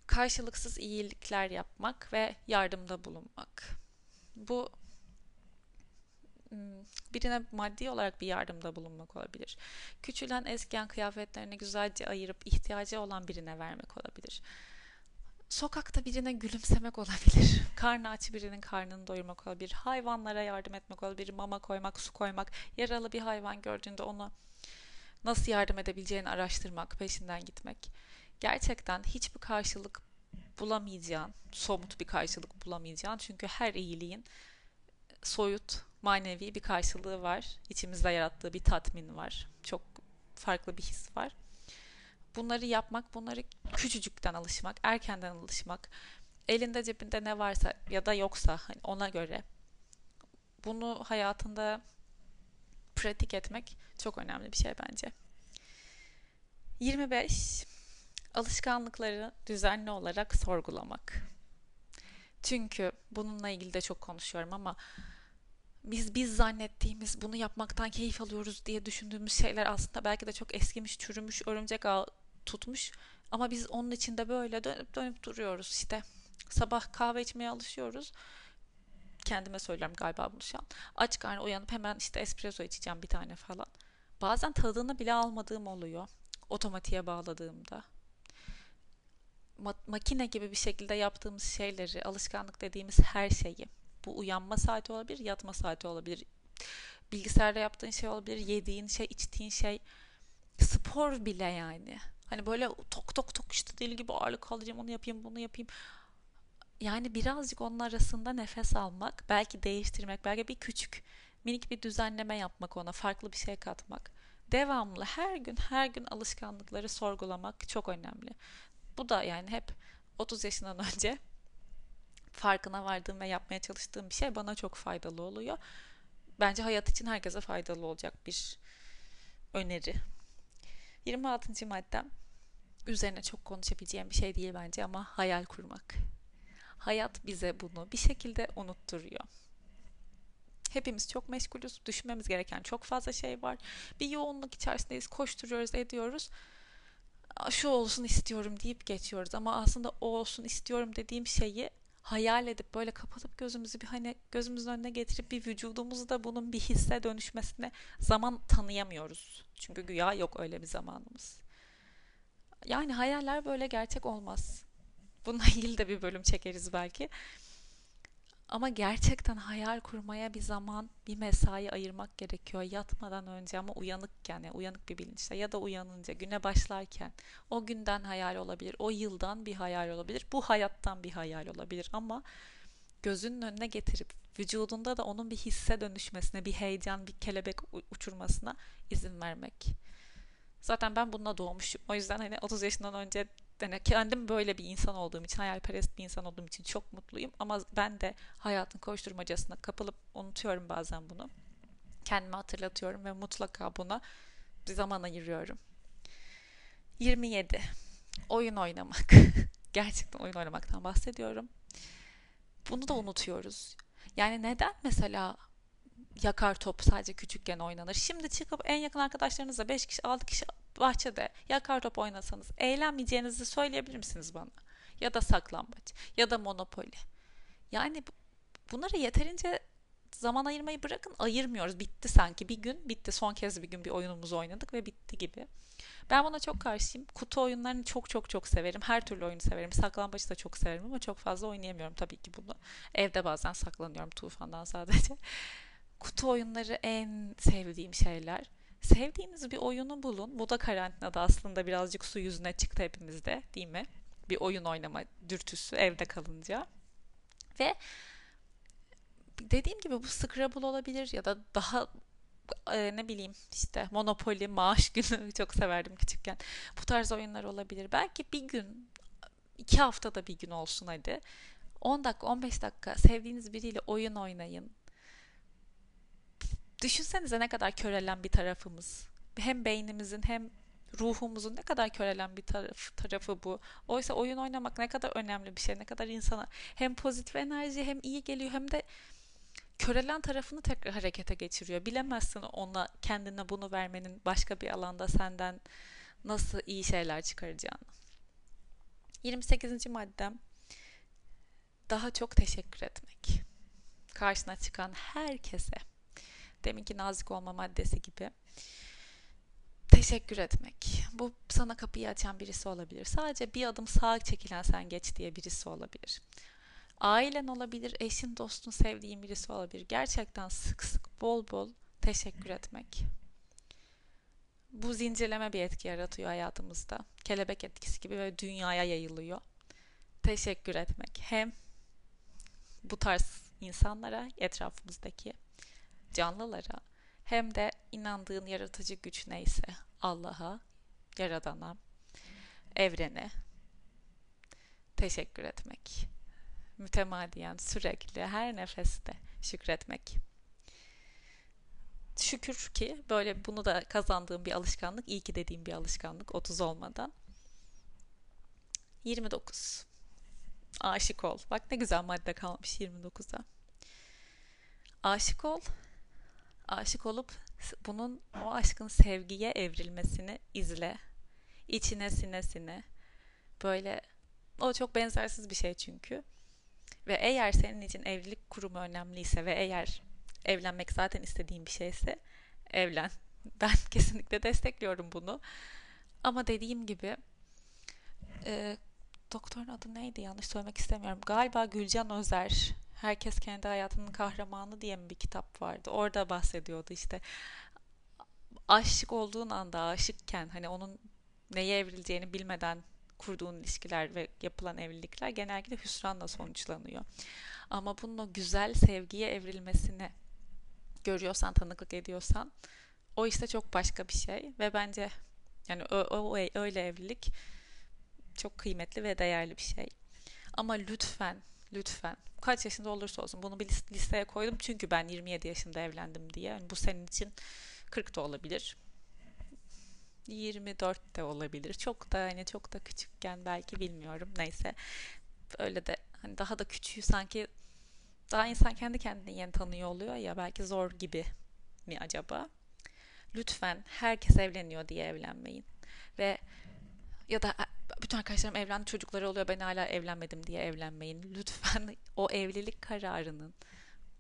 Speaker 1: karşılıksız iyilikler yapmak ve yardımda bulunmak. Bu hmm, birine maddi olarak bir yardımda bulunmak olabilir. Küçülen eskiyen kıyafetlerini güzelce ayırıp ihtiyacı olan birine vermek olabilir. Sokakta birine gülümsemek olabilir. Karnı aç birinin karnını doyurmak olabilir. Hayvanlara yardım etmek olabilir. Mama koymak, su koymak. Yaralı bir hayvan gördüğünde ona nasıl yardım edebileceğini araştırmak, peşinden gitmek. Gerçekten hiçbir karşılık bulamayacağın, somut bir karşılık bulamayacağın. Çünkü her iyiliğin soyut, manevi bir karşılığı var. İçimizde yarattığı bir tatmin var. Çok farklı bir his var. Bunları yapmak, bunları küçücükten alışmak, erkenden alışmak, elinde cebinde ne varsa ya da yoksa hani ona göre bunu hayatında pratik etmek çok önemli bir şey bence. 25 alışkanlıkları düzenli olarak sorgulamak. Çünkü bununla ilgili de çok konuşuyorum ama biz biz zannettiğimiz bunu yapmaktan keyif alıyoruz diye düşündüğümüz şeyler aslında belki de çok eskimiş, çürümüş, örümcek ağ tutmuş ama biz onun içinde böyle dönüp dönüp duruyoruz işte. Sabah kahve içmeye alışıyoruz. Kendime söylüyorum galiba bunu şu an. Aç karnı uyanıp hemen işte espresso içeceğim bir tane falan. Bazen tadını bile almadığım oluyor. Otomatiğe bağladığımda makine gibi bir şekilde yaptığımız şeyleri, alışkanlık dediğimiz her şeyi, bu uyanma saati olabilir, yatma saati olabilir, bilgisayarda yaptığın şey olabilir, yediğin şey, içtiğin şey, spor bile yani. Hani böyle tok tok tok işte deli gibi ağırlık kaldıracağım, onu yapayım, bunu yapayım. Yani birazcık onun arasında nefes almak, belki değiştirmek, belki bir küçük minik bir düzenleme yapmak ona, farklı bir şey katmak. Devamlı her gün her gün alışkanlıkları sorgulamak çok önemli. Bu da yani hep 30 yaşından önce farkına vardığım ve yapmaya çalıştığım bir şey bana çok faydalı oluyor. Bence hayat için herkese faydalı olacak bir öneri. 26. maddem üzerine çok konuşabileceğim bir şey değil bence ama hayal kurmak. Hayat bize bunu bir şekilde unutturuyor. Hepimiz çok meşgulüz. Düşünmemiz gereken çok fazla şey var. Bir yoğunluk içerisindeyiz. Koşturuyoruz, ediyoruz şu olsun istiyorum deyip geçiyoruz ama aslında o olsun istiyorum dediğim şeyi hayal edip böyle kapatıp gözümüzü bir hani gözümüzün önüne getirip bir vücudumuzda bunun bir hisse dönüşmesine zaman tanıyamıyoruz. Çünkü güya yok öyle bir zamanımız. Yani hayaller böyle gerçek olmaz. Bununla ilgili de bir bölüm çekeriz belki. Ama gerçekten hayal kurmaya bir zaman, bir mesai ayırmak gerekiyor. Yatmadan önce ama uyanıkken, yani uyanık bir bilinçle ya da uyanınca, güne başlarken. O günden hayal olabilir, o yıldan bir hayal olabilir, bu hayattan bir hayal olabilir ama gözünün önüne getirip vücudunda da onun bir hisse dönüşmesine, bir heyecan, bir kelebek uçurmasına izin vermek. Zaten ben bununla doğmuşum. O yüzden hani 30 yaşından önce yani kendim böyle bir insan olduğum için, hayalperest bir insan olduğum için çok mutluyum. Ama ben de hayatın koşturmacasına kapılıp unutuyorum bazen bunu. Kendime hatırlatıyorum ve mutlaka buna bir zaman ayırıyorum. 27. Oyun oynamak. Gerçekten oyun oynamaktan bahsediyorum. Bunu da unutuyoruz. Yani neden mesela yakar top sadece küçükken oynanır. Şimdi çıkıp en yakın arkadaşlarınızla 5 kişi 6 kişi bahçede yakar top oynasanız eğlenmeyeceğinizi söyleyebilir misiniz bana? Ya da saklambaç ya da monopoli. Yani bunlara yeterince zaman ayırmayı bırakın ayırmıyoruz. Bitti sanki bir gün bitti. Son kez bir gün bir oyunumuzu oynadık ve bitti gibi. Ben buna çok karşıyım. Kutu oyunlarını çok çok çok severim. Her türlü oyunu severim. Saklambaçı da çok severim ama çok fazla oynayamıyorum tabii ki bunu. Evde bazen saklanıyorum tufandan sadece. Kutu oyunları en sevdiğim şeyler. Sevdiğiniz bir oyunu bulun. Bu da karantinada aslında birazcık su yüzüne çıktı hepimizde değil mi? Bir oyun oynama dürtüsü evde kalınca. Ve dediğim gibi bu Scrabble olabilir ya da daha e, ne bileyim işte Monopoly, Maaş Günü çok severdim küçükken. Bu tarz oyunlar olabilir. Belki bir gün, iki haftada bir gün olsun hadi. 10 dakika 15 dakika sevdiğiniz biriyle oyun oynayın. Düşünsenize ne kadar körelen bir tarafımız. Hem beynimizin hem ruhumuzun ne kadar körelen bir taraf, tarafı bu. Oysa oyun oynamak ne kadar önemli bir şey. Ne kadar insana hem pozitif enerji hem iyi geliyor hem de körelen tarafını tekrar harekete geçiriyor. Bilemezsin ona kendine bunu vermenin başka bir alanda senden nasıl iyi şeyler çıkaracağını. 28. maddem daha çok teşekkür etmek. Karşına çıkan herkese. Deminki nazik olma maddesi gibi. Teşekkür etmek. Bu sana kapıyı açan birisi olabilir. Sadece bir adım sağa çekilen sen geç diye birisi olabilir. Ailen olabilir, eşin, dostun, sevdiğin birisi olabilir. Gerçekten sık sık bol bol teşekkür etmek. Bu zincirleme bir etki yaratıyor hayatımızda. Kelebek etkisi gibi ve dünyaya yayılıyor. Teşekkür etmek. Hem bu tarz insanlara, etrafımızdaki canlılara hem de inandığın yaratıcı güç neyse Allah'a, Yaradan'a, evrene teşekkür etmek. Mütemadiyen, sürekli, her nefeste şükretmek. Şükür ki böyle bunu da kazandığım bir alışkanlık, iyi ki dediğim bir alışkanlık 30 olmadan. 29. Aşık ol. Bak ne güzel madde kalmış 29'a. Aşık ol. Aşık olup bunun o aşkın sevgiye evrilmesini izle. İçine sine sine. Böyle o çok benzersiz bir şey çünkü. Ve eğer senin için evlilik kurumu önemliyse ve eğer evlenmek zaten istediğin bir şeyse evlen. Ben kesinlikle destekliyorum bunu. Ama dediğim gibi e, doktorun adı neydi yanlış söylemek istemiyorum. Galiba Gülcan Özer Herkes kendi hayatının kahramanı diye mi bir kitap vardı. Orada bahsediyordu işte. Aşık olduğun anda aşıkken hani onun neye evrileceğini bilmeden kurduğun ilişkiler ve yapılan evlilikler genellikle hüsranla sonuçlanıyor. Ama bunun o güzel sevgiye evrilmesini görüyorsan, tanıklık ediyorsan o işte çok başka bir şey ve bence yani o, o öyle evlilik çok kıymetli ve değerli bir şey. Ama lütfen lütfen kaç yaşında olursa olsun bunu bir listeye koydum çünkü ben 27 yaşında evlendim diye. Yani bu senin için 40 da olabilir. 24 de olabilir. Çok da hani çok da küçükken belki bilmiyorum. Neyse. Öyle de hani daha da küçüğü sanki daha insan kendi kendini yeni tanıyor oluyor ya belki zor gibi mi acaba? Lütfen herkes evleniyor diye evlenmeyin. Ve ya da bütün arkadaşlarım evlendi çocukları oluyor ben hala evlenmedim diye evlenmeyin. Lütfen o evlilik kararının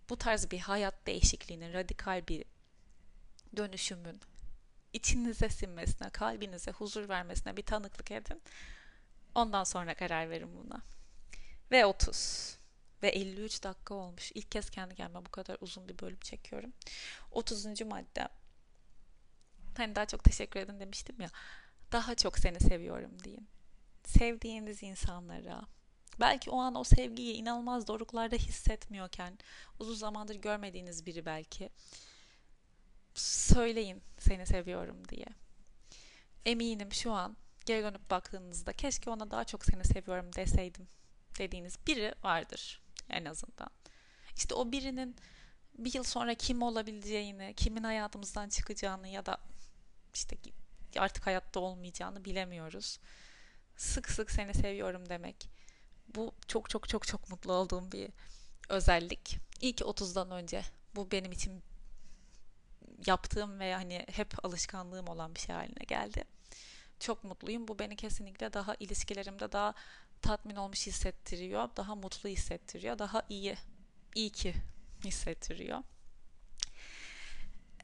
Speaker 1: bu tarz bir hayat değişikliğinin radikal bir dönüşümün içinize sinmesine, kalbinize huzur vermesine bir tanıklık edin. Ondan sonra karar verin buna. Ve 30 ve 53 dakika olmuş. İlk kez kendi kendime bu kadar uzun bir bölüm çekiyorum. 30. madde. Hani daha çok teşekkür edin demiştim ya. Daha çok seni seviyorum deyin sevdiğiniz insanlara, belki o an o sevgiyi inanılmaz doruklarda hissetmiyorken, uzun zamandır görmediğiniz biri belki, söyleyin seni seviyorum diye. Eminim şu an geri dönüp baktığınızda keşke ona daha çok seni seviyorum deseydim dediğiniz biri vardır en azından. İşte o birinin bir yıl sonra kim olabileceğini, kimin hayatımızdan çıkacağını ya da işte artık hayatta olmayacağını bilemiyoruz sık sık seni seviyorum demek. Bu çok çok çok çok mutlu olduğum bir özellik. Ki 30'dan önce bu benim için yaptığım ve hani hep alışkanlığım olan bir şey haline geldi. Çok mutluyum. Bu beni kesinlikle daha ilişkilerimde daha tatmin olmuş hissettiriyor. Daha mutlu hissettiriyor. Daha iyi, iyi ki hissettiriyor.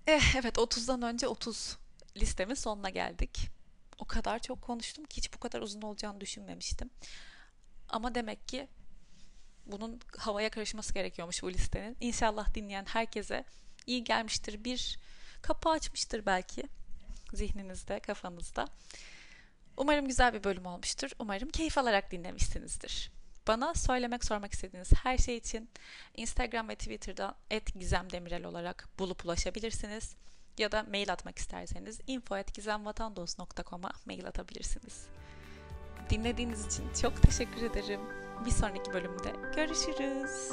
Speaker 1: Eh, evet 30'dan önce 30 listemin sonuna geldik o kadar çok konuştum ki hiç bu kadar uzun olacağını düşünmemiştim. Ama demek ki bunun havaya karışması gerekiyormuş bu listenin. İnşallah dinleyen herkese iyi gelmiştir. Bir kapı açmıştır belki zihninizde, kafanızda. Umarım güzel bir bölüm olmuştur. Umarım keyif alarak dinlemişsinizdir. Bana söylemek, sormak istediğiniz her şey için Instagram ve Twitter'dan @gizemdemirel olarak bulup ulaşabilirsiniz ya da mail atmak isterseniz info.gizemvatandos.com'a mail atabilirsiniz. Dinlediğiniz için çok teşekkür ederim. Bir sonraki bölümde görüşürüz.